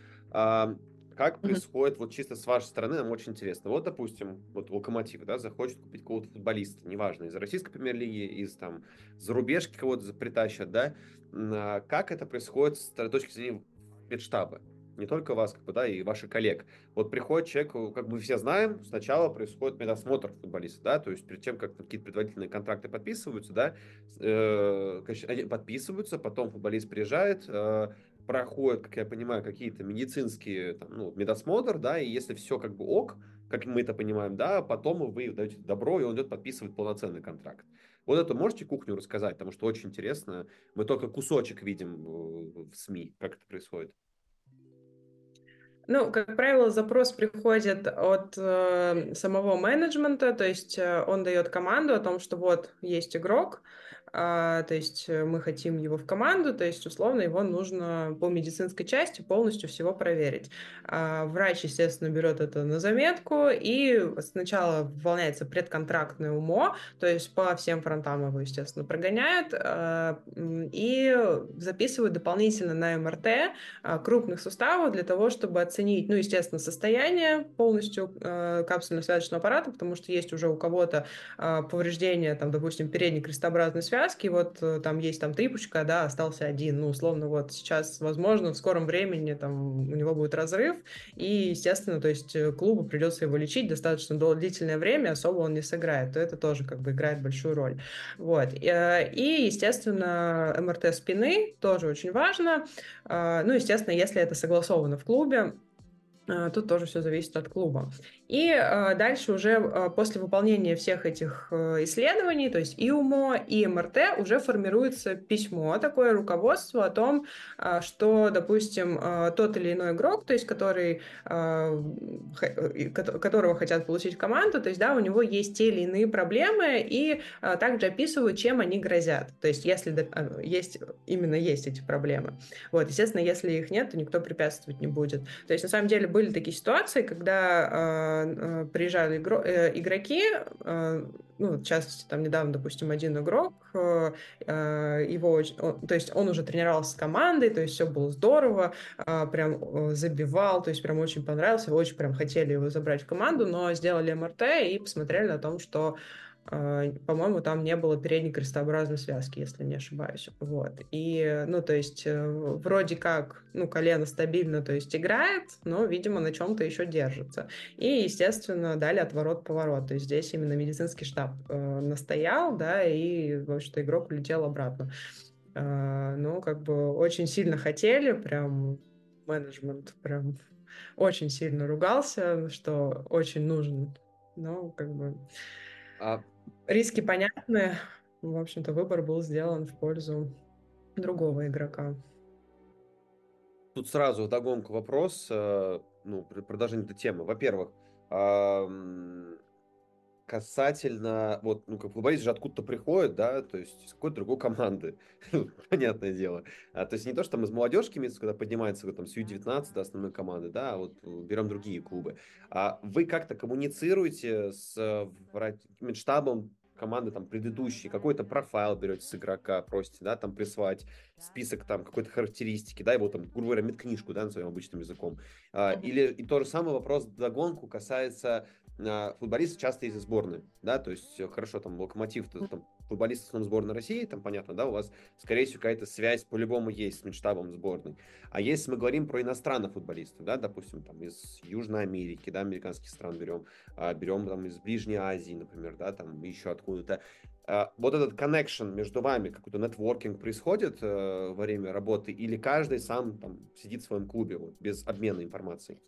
Как происходит, вот чисто с вашей стороны, нам очень интересно. Вот, допустим, вот Локомотив, да, захочет купить какого-то футболиста, неважно, из российской премьер-лиги, из там зарубежки кого-то притащат, да. А как это происходит с точки зрения медштаба? Не только вас, как бы, да, и ваших коллег. Вот приходит человек, как мы все знаем, сначала происходит медосмотр футболиста, да, то есть перед тем, как какие-то предварительные контракты подписываются, да, э, они подписываются, потом футболист приезжает, э, проходит, как я понимаю, какие-то медицинские, там, ну, медосмотр, да, и если все как бы ок, как мы это понимаем, да, потом вы даете добро, и он идет подписывать полноценный контракт. Вот это можете кухню рассказать, потому что очень интересно. Мы только кусочек видим в СМИ, как это происходит. Ну, как правило, запрос приходит от э, самого менеджмента, то есть э, он дает команду о том, что вот есть игрок, а, то есть э, мы хотим его в команду, то есть условно его нужно по медицинской части полностью всего проверить. А, врач, естественно, берет это на заметку и сначала выполняется предконтрактное УМО, то есть по всем фронтам его, естественно, прогоняют а, и записывают дополнительно на МРТ крупных суставов для того, чтобы оценить, ну, естественно, состояние полностью капсульно-связочного аппарата, потому что есть уже у кого-то повреждение, там, допустим, передней крестообразной связи, связки, вот э, там есть там три пучка, да, остался один, ну, условно, вот сейчас, возможно, в скором времени там у него будет разрыв, и, естественно, то есть э, клубу придется его лечить достаточно длительное время, особо он не сыграет, то это тоже как бы играет большую роль. Вот. Э, и, естественно, МРТ спины тоже очень важно. Ну, естественно, если это согласовано в клубе, Тут тоже все зависит от клуба. И э, дальше уже э, после выполнения всех этих э, исследований, то есть и УМО, и МРТ, уже формируется письмо, такое руководство о том, э, что, допустим, тот или иной игрок, то есть который, э, которого хотят получить в команду, то есть, да, у него есть те или иные проблемы, и также описывают, чем они грозят. То есть, если есть, именно есть эти проблемы. Вот, естественно, если их нет, то никто препятствовать не будет. То есть, на самом деле, были такие ситуации, когда приезжали игро- э, игроки, э, ну, в частности, там недавно, допустим, один игрок, э, э, его, то есть он уже тренировался с командой, то есть все было здорово, э, прям забивал, то есть прям очень понравился, очень прям хотели его забрать в команду, но сделали МРТ и посмотрели на том, что а, по-моему, там не было передней крестообразной связки, если не ошибаюсь. Вот. И, ну, то есть, э, вроде как, ну, колено стабильно, то есть, играет, но, видимо, на чем-то еще держится. И, естественно, дали отворот-поворот. То есть, здесь именно медицинский штаб э, настоял, да, и, в общем-то, игрок улетел обратно. Э, ну, как бы, очень сильно хотели, прям, менеджмент прям очень сильно ругался, что очень нужен. Но, как бы... А Риски понятны. В общем-то, выбор был сделан в пользу другого игрока. Тут сразу догонку вопрос, э, ну, продолжение этой темы. Во-первых, касательно, вот, ну, как футболист же откуда-то приходит, да, то есть из какой-то другой команды, (laughs) понятное дело. А, то есть не то, что там из молодежки, когда поднимается там с Ю-19 до основной команды, да, а вот берем другие клубы. А вы как-то коммуницируете с э, штабом команды там предыдущие, какой-то профайл берете с игрока, просите, да, там прислать список там какой-то характеристики, да, его там, грубо говоря, медкнижку, да, на своим обычным языком. А, или и тот же самый вопрос догонку касается а, футболистов часто из сборной, да, то есть э, хорошо, там, Локомотив, там, футболист в основном сборной России, там, понятно, да, у вас, скорее всего, какая-то связь по-любому есть с медштабом сборной. А если мы говорим про иностранных футболистов, да, допустим, там, из Южной Америки, да, американских стран берем, а, берем, там, из Ближней Азии, например, да, там, еще откуда-то, а, вот этот connection между вами, какой-то нетворкинг происходит э, во время работы, или каждый сам там сидит в своем клубе, вот, без обмена информацией?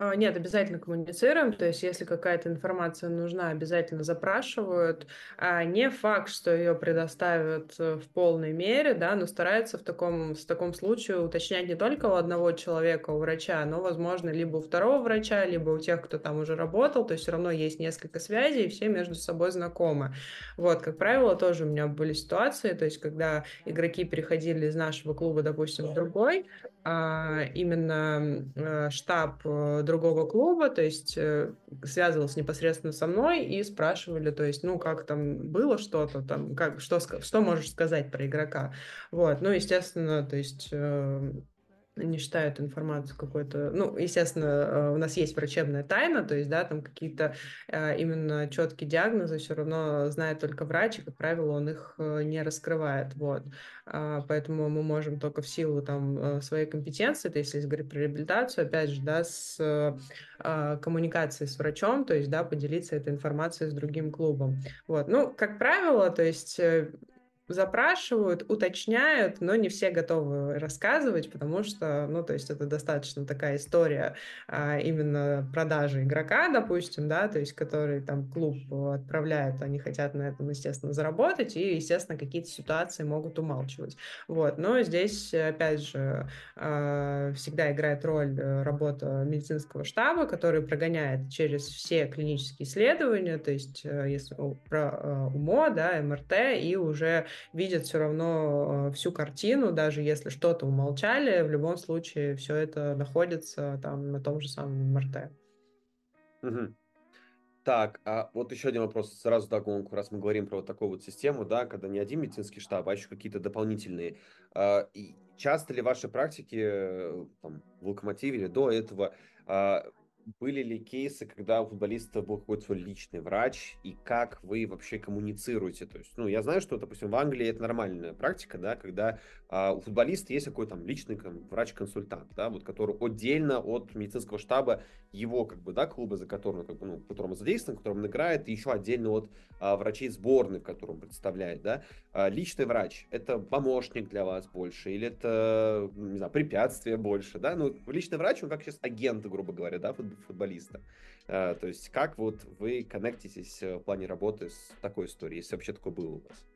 А, нет, обязательно коммуницируем, то есть если какая-то информация нужна, обязательно запрашивают. А не факт, что ее предоставят э, в полной мере, да, но стараются в таком, в таком случае уточнять не только у одного человека, у врача, но, возможно, либо у второго врача, либо у тех, кто там уже работал, то есть все равно есть несколько связей, и все между собой знакомы. Вот, как правило, тоже у меня были ситуации, то есть когда игроки переходили из нашего клуба, допустим, в другой, именно э, штаб э, другого клуба, то есть э, связывался непосредственно со мной и спрашивали, то есть, ну, как там было что-то, там, как, что, что можешь сказать про игрока. Вот, ну, естественно, то есть не считают информацию какой-то, ну, естественно, э, у нас есть врачебная тайна, то есть, да, там какие-то э, именно четкие диагнозы все равно знает только врач, и, как правило, он их э, не раскрывает, вот. А, поэтому мы можем только в силу там своей компетенции, то есть, если говорить про реабилитацию, опять же, да, с а, коммуникацией с врачом, то есть, да, поделиться этой информацией с другим клубом. Вот, ну, как правило, то есть запрашивают, уточняют, но не все готовы рассказывать, потому что, ну, то есть это достаточно такая история а, именно продажи игрока, допустим, да, то есть который там клуб отправляет, они хотят на этом, естественно, заработать, и, естественно, какие-то ситуации могут умалчивать. Вот, но здесь, опять же, а, всегда играет роль э, работа медицинского штаба, который прогоняет через все клинические исследования, то есть э, если про э, УМО, да, МРТ, и уже видят все равно э, всю картину, даже если что-то умолчали, в любом случае все это находится там на том же самом МРТ. Угу. Так, а вот еще один вопрос сразу догонку, раз мы говорим про вот такую вот систему, да, когда не один медицинский штаб, а еще какие-то дополнительные. А, и часто ли в вашей практике, э, там, в Локомотиве или до этого, а, были ли кейсы, когда у футболиста был какой-то свой личный врач, и как вы вообще коммуницируете? То есть, ну, я знаю, что, допустим, в Англии это нормальная практика, да, когда а, у футболиста есть какой-то там личный врач-консультант, да, вот, который отдельно от медицинского штаба его, как бы, да, клуба, за которым, как бы, ну, он задействован, в котором он играет, и еще отдельно от а, врачей сборной, в он представляет, да. А, личный врач – это помощник для вас больше, или это, не знаю, препятствие больше, да, ну, личный врач, он как сейчас агент, грубо говоря, да, футболиста. А, то есть как вот вы коннектитесь э, в плане работы с такой историей, если вообще такое было у вас?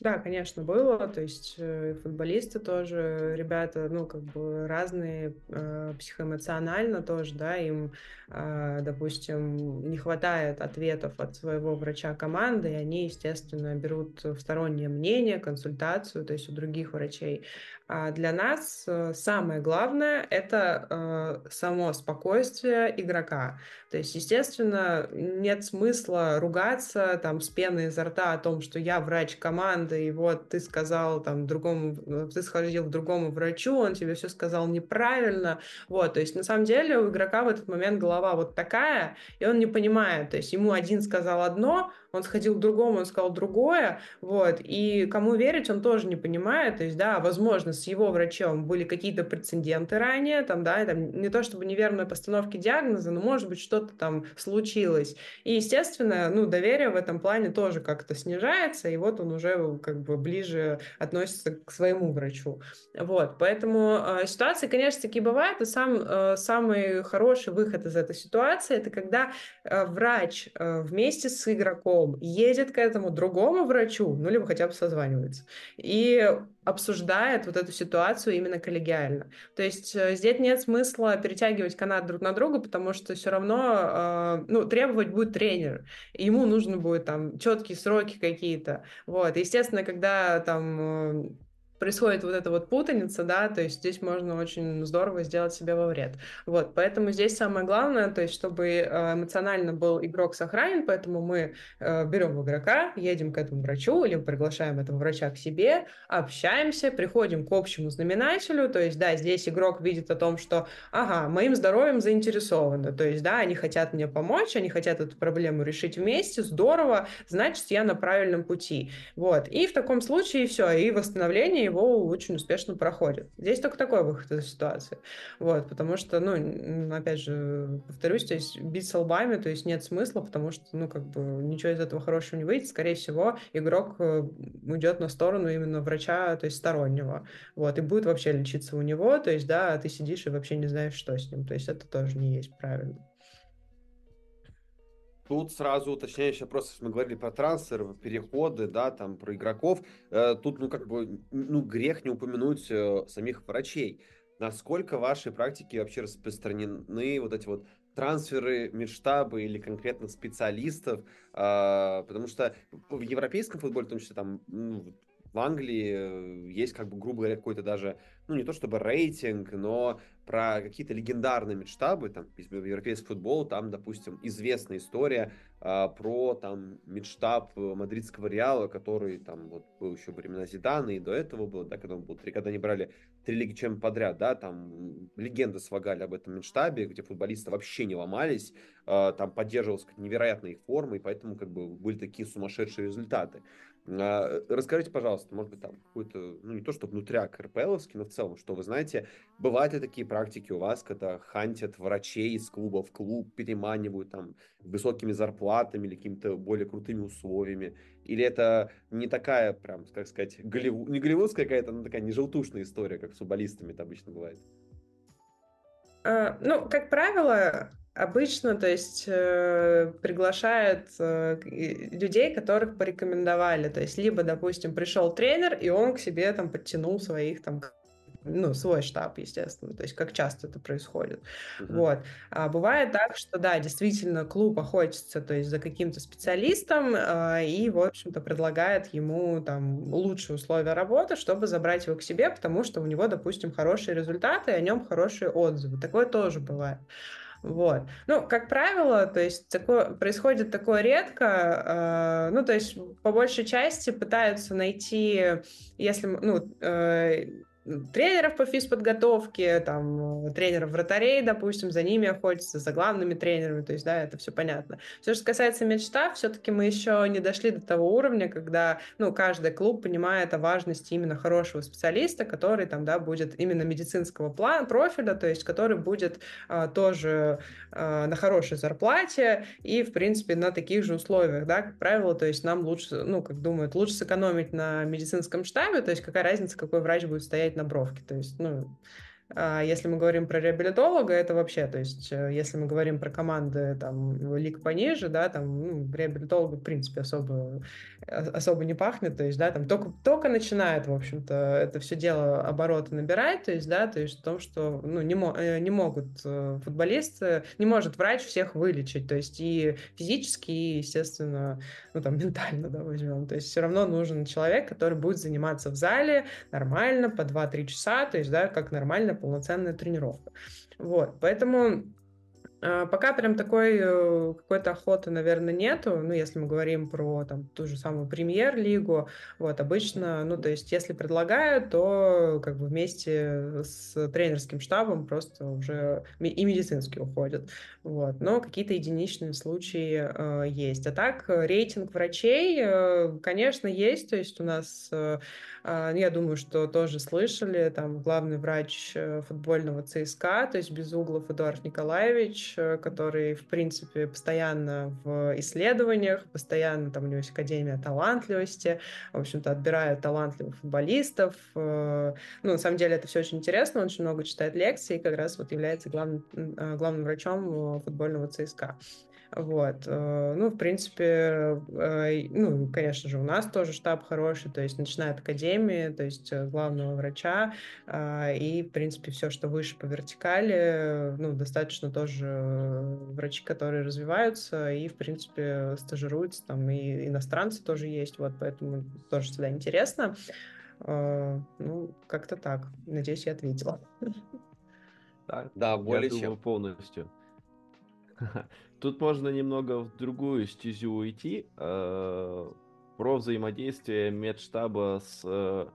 Да, конечно, было. То есть э, футболисты тоже, ребята, ну, как бы разные э, психоэмоционально тоже, да, им, э, допустим, не хватает ответов от своего врача команды, и они, естественно, берут стороннее мнение, консультацию, то есть у других врачей. А для нас э, самое главное — это э, само спокойствие игрока. То есть, естественно, нет смысла ругаться там с пеной изо рта о том, что я врач команды, и вот ты сказал там другому, э, ты сходил к другому врачу, он тебе все сказал неправильно. Вот, то есть, на самом деле, у игрока в этот момент голова вот такая, и он не понимает. То есть, ему один сказал одно, он сходил к другому, он сказал другое, вот, и кому верить, он тоже не понимает, то есть, да, возможно, с его врачом были какие-то прецеденты ранее, там, да, там, не то чтобы неверные постановки диагноза, но, может быть, что-то там случилось, и, естественно, ну, доверие в этом плане тоже как-то снижается, и вот он уже как бы ближе относится к своему врачу, вот, поэтому э, ситуации, конечно, такие бывают, и сам, э, самый хороший выход из этой ситуации, это когда э, врач э, вместе с игроком другом, едет к этому другому врачу, ну, либо хотя бы созванивается, и обсуждает вот эту ситуацию именно коллегиально. То есть э, здесь нет смысла перетягивать канат друг на друга, потому что все равно, э, ну, требовать будет тренер, ему нужно будет там четкие сроки какие-то, вот. Естественно, когда там э, происходит вот эта вот путаница, да, то есть здесь можно очень здорово сделать себе во вред. Вот, поэтому здесь самое главное, то есть чтобы э, эмоционально был игрок сохранен, поэтому мы э, берем игрока, едем к этому врачу или приглашаем этого врача к себе, общаемся, приходим к общему знаменателю, то есть, да, здесь игрок видит о том, что, ага, моим здоровьем заинтересованы, то есть, да, они хотят мне помочь, они хотят эту проблему решить вместе, здорово, значит, я на правильном пути. Вот, и в таком случае все, и восстановление его очень успешно проходит. Здесь только такой выход из ситуации. Вот, потому что, ну, опять же, повторюсь, то есть бить с лбами, то есть нет смысла, потому что, ну, как бы ничего из этого хорошего не выйдет. Скорее всего, игрок э, уйдет на сторону именно врача, то есть стороннего. Вот, и будет вообще лечиться у него, то есть, да, ты сидишь и вообще не знаешь, что с ним. То есть это тоже не есть правильно. Тут сразу уточняющий вопрос, мы говорили про трансфер, переходы, да, там, про игроков. Э, тут, ну, как бы, ну, грех не упомянуть э, самих врачей. Насколько в вашей практике вообще распространены вот эти вот трансферы медштабы или конкретно специалистов, а, потому что в европейском футболе, в том числе там ну, в Англии э, есть, как бы, грубо говоря, какой-то даже, ну, не то чтобы рейтинг, но про какие-то легендарные медштабы, там, европейский футбол, там, допустим, известная история а, про, там, медштаб мадридского Реала, который, там, вот, был еще времена Зидана, и до этого было, да, когда он был, когда они брали три лиги чем подряд, да, там, легенды свагали об этом медштабе, где футболисты вообще не ломались, а, там поддерживалась невероятная их форма, и поэтому, как бы, были такие сумасшедшие результаты. А, расскажите, пожалуйста, может быть, там какой-то, ну не то что внутряк РПЛовский, но в целом, что вы знаете, бывают ли такие практики у вас, когда хантят врачей из клуба в клуб, переманивают там высокими зарплатами или какими-то более крутыми условиями? Или это не такая, прям, как сказать, голливуд, не голливудская какая-то, но такая не желтушная история, как с футболистами это обычно бывает? А, ну, как правило, Обычно, то есть, э, приглашают э, людей, которых порекомендовали. То есть, либо, допустим, пришел тренер, и он к себе там подтянул своих там ну, свой штаб, естественно, то есть как часто это происходит. Uh-huh. Вот. А бывает так, что, да, действительно, клуб охотится, то есть за каким-то специалистом а, и, в общем-то, предлагает ему там лучшие условия работы, чтобы забрать его к себе, потому что у него, допустим, хорошие результаты, и о нем хорошие отзывы. Такое тоже бывает. Вот. Ну, как правило, то есть такое, происходит такое редко, э, ну, то есть по большей части пытаются найти, если, ну, э, тренеров по физподготовке, там, тренеров вратарей, допустим, за ними охотятся, за главными тренерами, то есть, да, это все понятно. Все, что касается медштаб, все-таки мы еще не дошли до того уровня, когда, ну, каждый клуб понимает о важности именно хорошего специалиста, который там, да, будет именно медицинского плана, профиля, то есть, который будет а, тоже а, на хорошей зарплате и, в принципе, на таких же условиях, да, как правило, то есть, нам лучше, ну, как думают, лучше сэкономить на медицинском штабе, то есть, какая разница, какой врач будет стоять на бровке. То есть, ну, если мы говорим про реабилитолога, это вообще, то есть, э, если мы говорим про команды там лиг пониже, да, там ну, реабилитолога в принципе особо особо не пахнет, то есть, да, там только только начинает, в общем-то, это все дело обороты набирать, то есть, да, то есть в том, что ну не мо э, не могут э, футболисты, не может врач всех вылечить, то есть и физически, и естественно, ну там (laughs) ментально, да, возьмем, то есть все равно нужен человек, который будет заниматься в зале нормально по 2-3 часа, то есть, да, как нормально полноценная тренировка. Вот, поэтому а, Пока прям такой э, какой-то охоты, наверное, нету. Ну, если мы говорим про там ту же самую премьер-лигу, вот обычно, ну, то есть, если предлагают, то как бы вместе с тренерским штабом просто уже и медицинский уходят. Вот. Но какие-то единичные случаи э, есть. А так, рейтинг врачей, э, конечно, есть. То есть у нас э, я думаю, что тоже слышали, там главный врач э, футбольного ЦСКА, то есть Безуглов Эдуард Николаевич, э, который, в принципе, постоянно в исследованиях, постоянно там у него есть Академия талантливости, в общем-то, отбирает талантливых футболистов. Э, ну, на самом деле, это все очень интересно, он очень много читает лекций и как раз вот является главным, главным врачом футбольного ЦСКА. Вот. Э, ну, в принципе, э, ну, конечно же, у нас тоже штаб хороший, то есть начиная от академии, то есть э, главного врача, и, в принципе, все, что выше по вертикали, ну, достаточно тоже врачи, которые развиваются и, в принципе, стажируются, там и иностранцы тоже есть, вот, поэтому тоже всегда интересно. Ну, как-то так. Надеюсь, я ответила. Да, да более я чем. полностью. (laughs) Тут можно немного в другую стезю уйти. Э, про взаимодействие медштаба с э,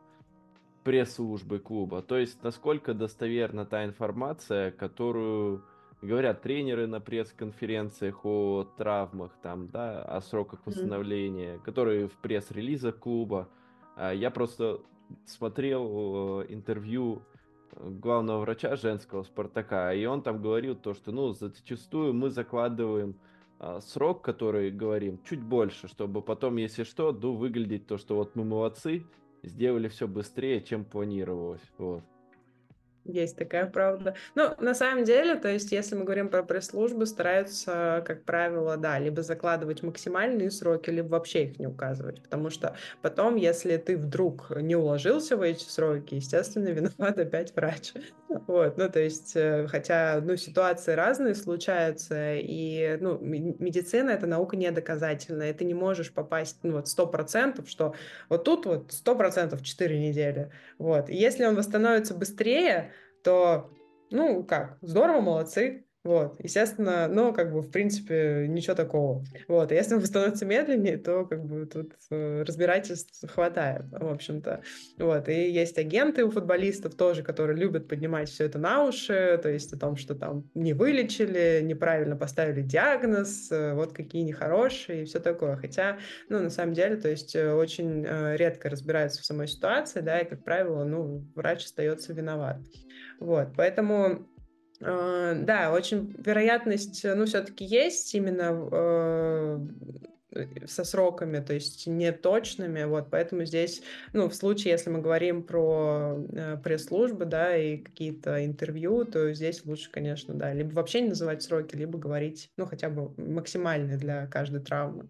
пресс-службой клуба. То есть, насколько достоверна та информация, которую говорят тренеры на пресс-конференциях о травмах, там, да, о сроках восстановления, mm-hmm. которые в пресс-релизах клуба. А я просто смотрел э, интервью главного врача женского Спартака, и он там говорил то, что, ну, зачастую мы закладываем а, срок, который говорим, чуть больше, чтобы потом, если что, ну, выглядеть то, что вот мы молодцы, сделали все быстрее, чем планировалось, вот. Есть такая правда. Ну, на самом деле, то есть, если мы говорим про пресс-службы, стараются, как правило, да, либо закладывать максимальные сроки, либо вообще их не указывать, потому что потом, если ты вдруг не уложился в эти сроки, естественно, (laughs) виноват опять врач. Вот, ну, то есть, э, хотя, ну, ситуации разные случаются, и, ну, медицина — это наука недоказательная, и ты не можешь попасть, ну, вот, сто процентов, что вот тут вот сто процентов четыре недели, вот. И если он восстановится быстрее, то, ну, как, здорово, молодцы, вот, естественно, но как бы в принципе ничего такого. Вот, если он становится медленнее, то как бы тут э, разбирательств хватает, в общем-то. Вот, и есть агенты у футболистов тоже, которые любят поднимать все это на уши, то есть о том, что там не вылечили, неправильно поставили диагноз, э, вот какие нехорошие и все такое. Хотя, ну, на самом деле, то есть э, очень э, редко разбираются в самой ситуации, да, и, как правило, ну, врач остается виноват. Вот, поэтому э, да, очень вероятность, ну, все-таки есть именно э, со сроками, то есть не точными, вот, поэтому здесь, ну, в случае, если мы говорим про э, пресс-службы, да, и какие-то интервью, то здесь лучше, конечно, да, либо вообще не называть сроки, либо говорить, ну, хотя бы максимальные для каждой травмы,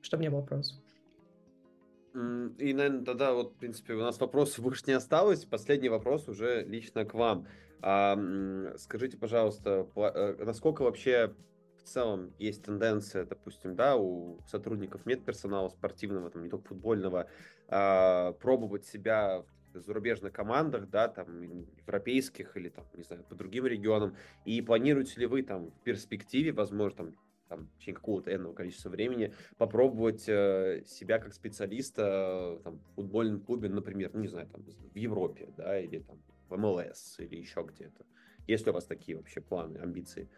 чтобы не было вопросов. И, наверное, тогда вот, в принципе, у нас вопросов (laughs) больше не осталось. Последний вопрос уже лично к вам. А, скажите, пожалуйста, э, насколько вообще в целом есть тенденция, допустим, да, у сотрудников медперсонала спортивного, там, не только футбольного, а, пробовать себя в зарубежных командах, да, там, европейских или, там, не знаю, по другим регионам, и планируете ли вы там в перспективе, возможно, там, там, в течение какого-то энного количества времени попробовать э, себя как специалиста э, там, в футбольном клубе, например, ну, не знаю, там, в Европе, да, или там в МЛС, или еще где-то. Есть ли у вас такие вообще планы, амбиции?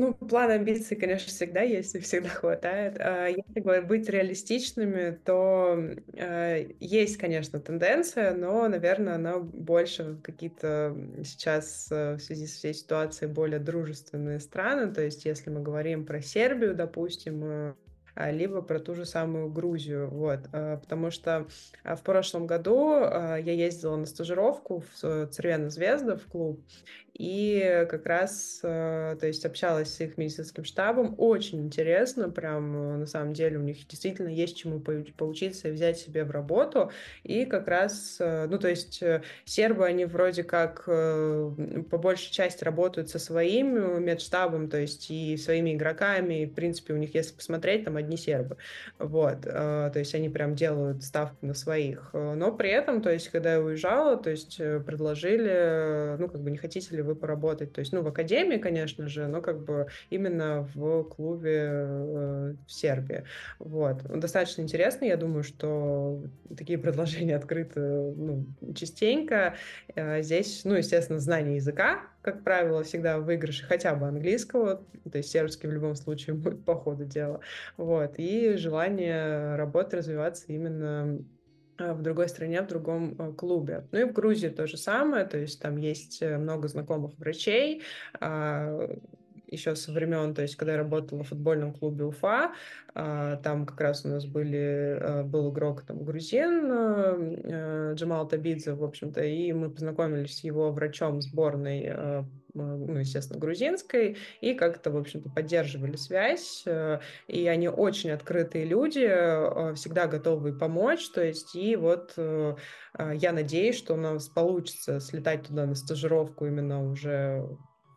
Ну, план амбиций, конечно, всегда есть и всегда хватает. А если быть реалистичными, то э, есть, конечно, тенденция, но, наверное, она больше какие-то сейчас э, в связи с всей ситуацией более дружественные страны. То есть, если мы говорим про Сербию, допустим, э, а, либо про ту же самую Грузию, вот, а, потому что а, в прошлом году я ездила на стажировку в Цервена Звезда в клуб, и как раз, то есть общалась с их медицинским штабом, очень интересно, прям на самом деле у них действительно есть чему поучиться и взять себе в работу, и как раз, ну то есть э, сербы, они вроде как э, по большей части работают со своим медштабом, то есть и своими игроками, и, в принципе, у них, если посмотреть, там одни сербы. Вот. Э, то есть они прям делают ставку на своих. Э, но при этом, то есть, когда я уезжала, то есть э, предложили, ну, как бы, не хотите ли вы поработать? То есть, ну, в академии, конечно же, но как бы именно в клубе в Сербии. Вот. Достаточно интересно. Я думаю, что такие предложения открыты ну, частенько. Здесь, ну, естественно, знание языка, как правило, всегда в выигрыше хотя бы английского, то есть сербский в любом случае (laughs) будет по ходу дела. Вот. И желание работать, развиваться именно в другой стране, в другом а, клубе. Ну и в Грузии то же самое, то есть там есть э, много знакомых врачей, а, еще со времен, то есть когда я работала в футбольном клубе Уфа, там как раз у нас были, был игрок там грузин Джамал Табидзе, в общем-то, и мы познакомились с его врачом сборной ну, естественно, грузинской, и как-то, в общем-то, поддерживали связь, э, и они очень открытые люди, э, всегда готовы помочь, то есть, и вот э, я надеюсь, что у нас получится слетать туда на стажировку именно уже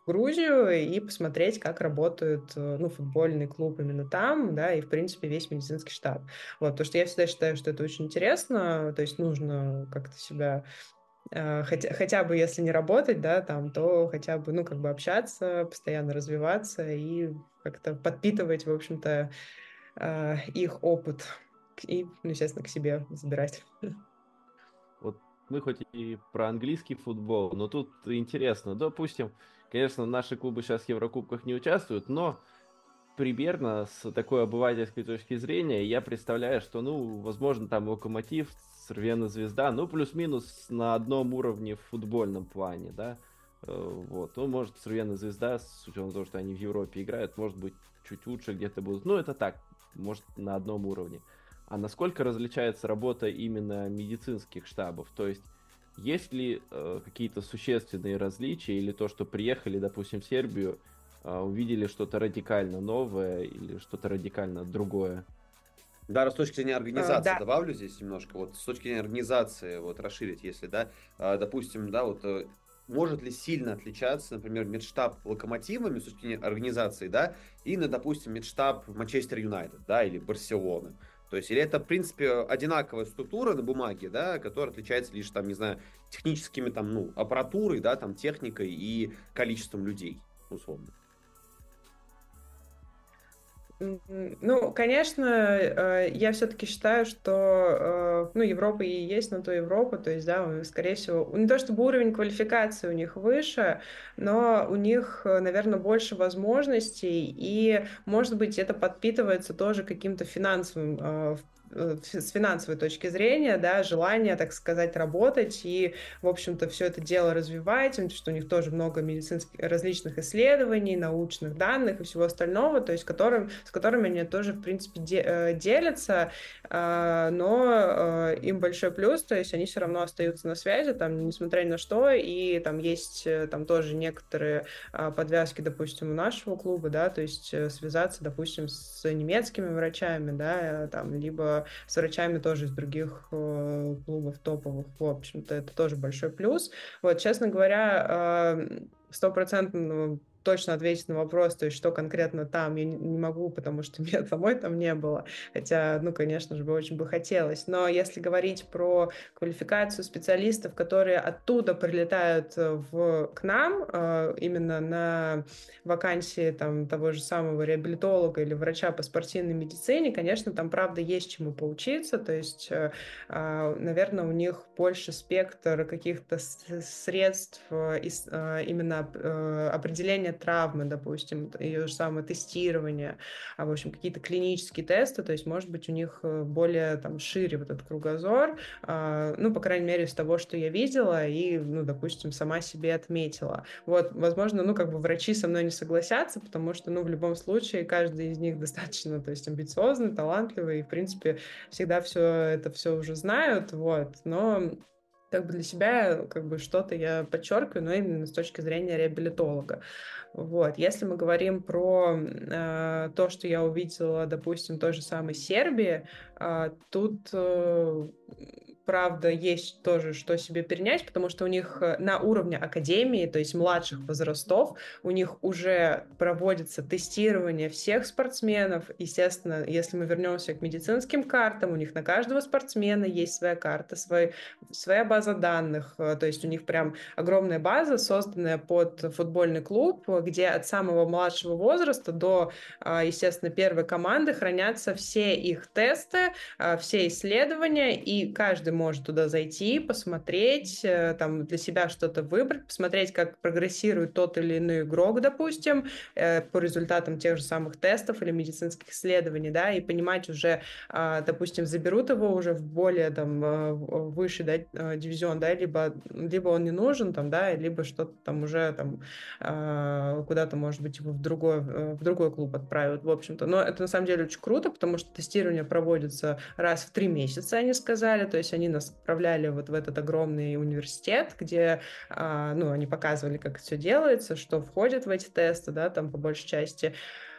в Грузию и посмотреть, как работает ну, футбольный клуб именно там, да, и, в принципе, весь медицинский штаб. Вот, потому что я всегда считаю, что это очень интересно, то есть нужно как-то себя хотя, хотя бы если не работать, да, там, то хотя бы, ну, как бы общаться, постоянно развиваться и как-то подпитывать, в общем-то, э, их опыт и, ну, естественно, к себе забирать. Вот мы хоть и про английский футбол, но тут интересно, допустим, конечно, наши клубы сейчас в Еврокубках не участвуют, но примерно с такой обывательской точки зрения я представляю, что, ну, возможно, там Локомотив Цервена Звезда, ну, плюс-минус на одном уровне в футбольном плане, да, э, вот, ну, может, Цервена Звезда, с учетом того, что они в Европе играют, может быть, чуть лучше где-то будут, ну, это так, может, на одном уровне. А насколько различается работа именно медицинских штабов, то есть есть ли э, какие-то существенные различия или то, что приехали, допустим, в Сербию, э, увидели что-то радикально новое или что-то радикально другое? Да, с точки зрения организации, да. добавлю здесь немножко, вот с точки зрения организации, вот расширить, если, да, а, допустим, да, вот э, может ли сильно отличаться, например, медштаб локомотивами с точки зрения организации, да, и, на, допустим, медштаб Манчестер Юнайтед, да, или Барселоны. То есть, или это, в принципе, одинаковая структура на бумаге, да, которая отличается лишь, там, не знаю, техническими, там, ну, аппаратурой, да, там, техникой и количеством людей, условно. Ну, конечно, э, я все-таки считаю, что э, ну, Европа и есть на то Европа, то есть, да, скорее всего, не то чтобы уровень квалификации у них выше, но у них, э, наверное, больше возможностей, и, может быть, это подпитывается тоже каким-то финансовым с финансовой точки зрения, да, желание, так сказать, работать и, в общем-то, все это дело развивать, что у них тоже много медицинских различных исследований, научных данных и всего остального, то есть которым, с которыми они тоже, в принципе, де, э, делятся, а, но э, им большой плюс, то есть они все равно остаются на связи, там, несмотря ни на что, и там есть там тоже некоторые а, подвязки, допустим, у нашего клуба, да, то есть связаться, допустим, с немецкими врачами, да, там, либо с врачами тоже из других э, клубов топовых. В общем-то, это тоже большой плюс. Вот, честно говоря, э, стопроцентного точно ответить на вопрос, то есть что конкретно там, я не могу, потому что (laughs) меня самой там не было, хотя, ну, конечно же, бы очень бы хотелось. Но если говорить про квалификацию специалистов, которые оттуда прилетают э, в, к нам, э, именно на вакансии там того же самого реабилитолога или врача по спортивной медицине, конечно, там, правда, есть чему поучиться, то есть, э, а, наверное, у них больше спектр каких-то средств именно определения травмы, допустим, то же самое тестирование, а, в общем, какие-то клинические тесты, то есть, может быть, у них э, более там шире вот этот кругозор, а, ну, по крайней мере, из того, что я видела и, ну, допустим, сама себе отметила. Вот, возможно, ну, как бы врачи со мной не согласятся, потому что, ну, в любом случае, каждый из них (laughs) достаточно, то есть, амбициозный, талантливый, и, в принципе, всегда все это все уже знают, вот, но как бы для себя как бы что-то я подчеркиваю, но именно с точки зрения реабилитолога. Вот. Если мы говорим про э, то, что я увидела, допустим, той же самой Сербии, э, тут э, правда, есть тоже что себе перенять, потому что у них э, на уровне академии, то есть младших возрастов, у них уже проводится тестирование всех спортсменов. Естественно, если мы вернемся к медицинским картам, у них на каждого спортсмена есть своя карта, свой, своя база данных. Э, то есть у них прям огромная база, созданная под футбольный клуб, где от самого младшего возраста до, э, естественно, первой команды хранятся все их тесты, все исследования, и каждый может туда зайти, посмотреть, э, там для себя что-то выбрать, посмотреть, как прогрессирует тот или иной игрок, допустим, э, по результатам тех же самых тестов или медицинских исследований, да, и понимать уже, а, допустим, заберут его уже в более там э, высший да, дивизион, да, либо, либо он не нужен там, да, либо что-то там уже там а, куда-то, может быть, его в другой, в другой клуб отправят, в общем-то. Но это на самом деле очень круто, потому что тестирование проводится раз в три месяца, они сказали, то есть они они нас отправляли вот в этот огромный университет, где, а, ну, они показывали, как все делается, что входит в эти тесты, да, там по большей части.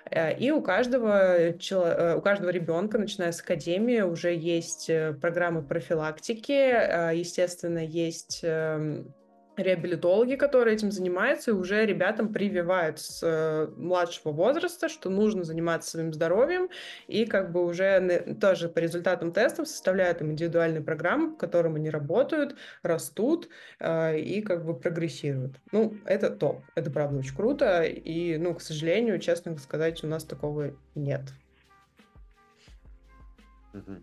Э, и у каждого, э, у каждого ребенка, начиная с академии, уже есть э, программы профилактики, естественно, есть эм, реабилитологи, которые этим занимаются, и уже ребятам прививают с э, младшего возраста, что нужно заниматься своим здоровьем, и как бы уже тоже по результатам тестов составляют им индивидуальные программы, по которым они работают, растут э, и как бы прогрессируют. Ну, это топ, это правда очень круто, и, ну, к сожалению, честно сказать, у нас такого нет. Mm-hmm.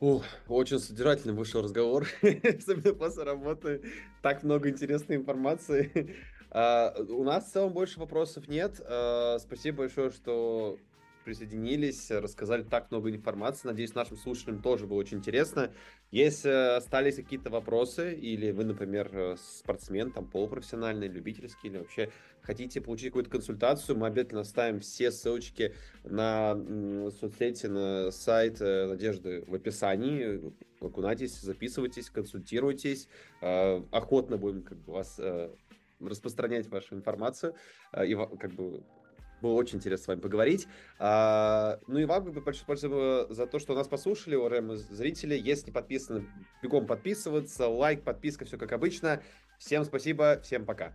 Очень содержательный вышел разговор, особенно после работы. Так много интересной информации. (laughs) А, у нас в целом больше вопросов нет. А, спасибо большое, что присоединились, рассказали так много информации. Надеюсь, нашим слушателям тоже было очень интересно. Если остались какие-то вопросы, или вы, например, э, спортсмен, там, полупрофессиональный, любительский, или вообще хотите получить какую-то консультацию, мы обязательно оставим все ссылочки на соцсети, на сайт э, Надежды в описании. Окунайтесь, записывайтесь, консультируйтесь. Э, охотно будем как бы, вас распространять вашу информацию и как бы было очень интересно с вами поговорить. А, ну и вам большое спасибо за то, что нас послушали, уважаемые зрители. Если подписаны, бегом подписываться. Лайк, подписка, все как обычно. Всем спасибо, всем пока.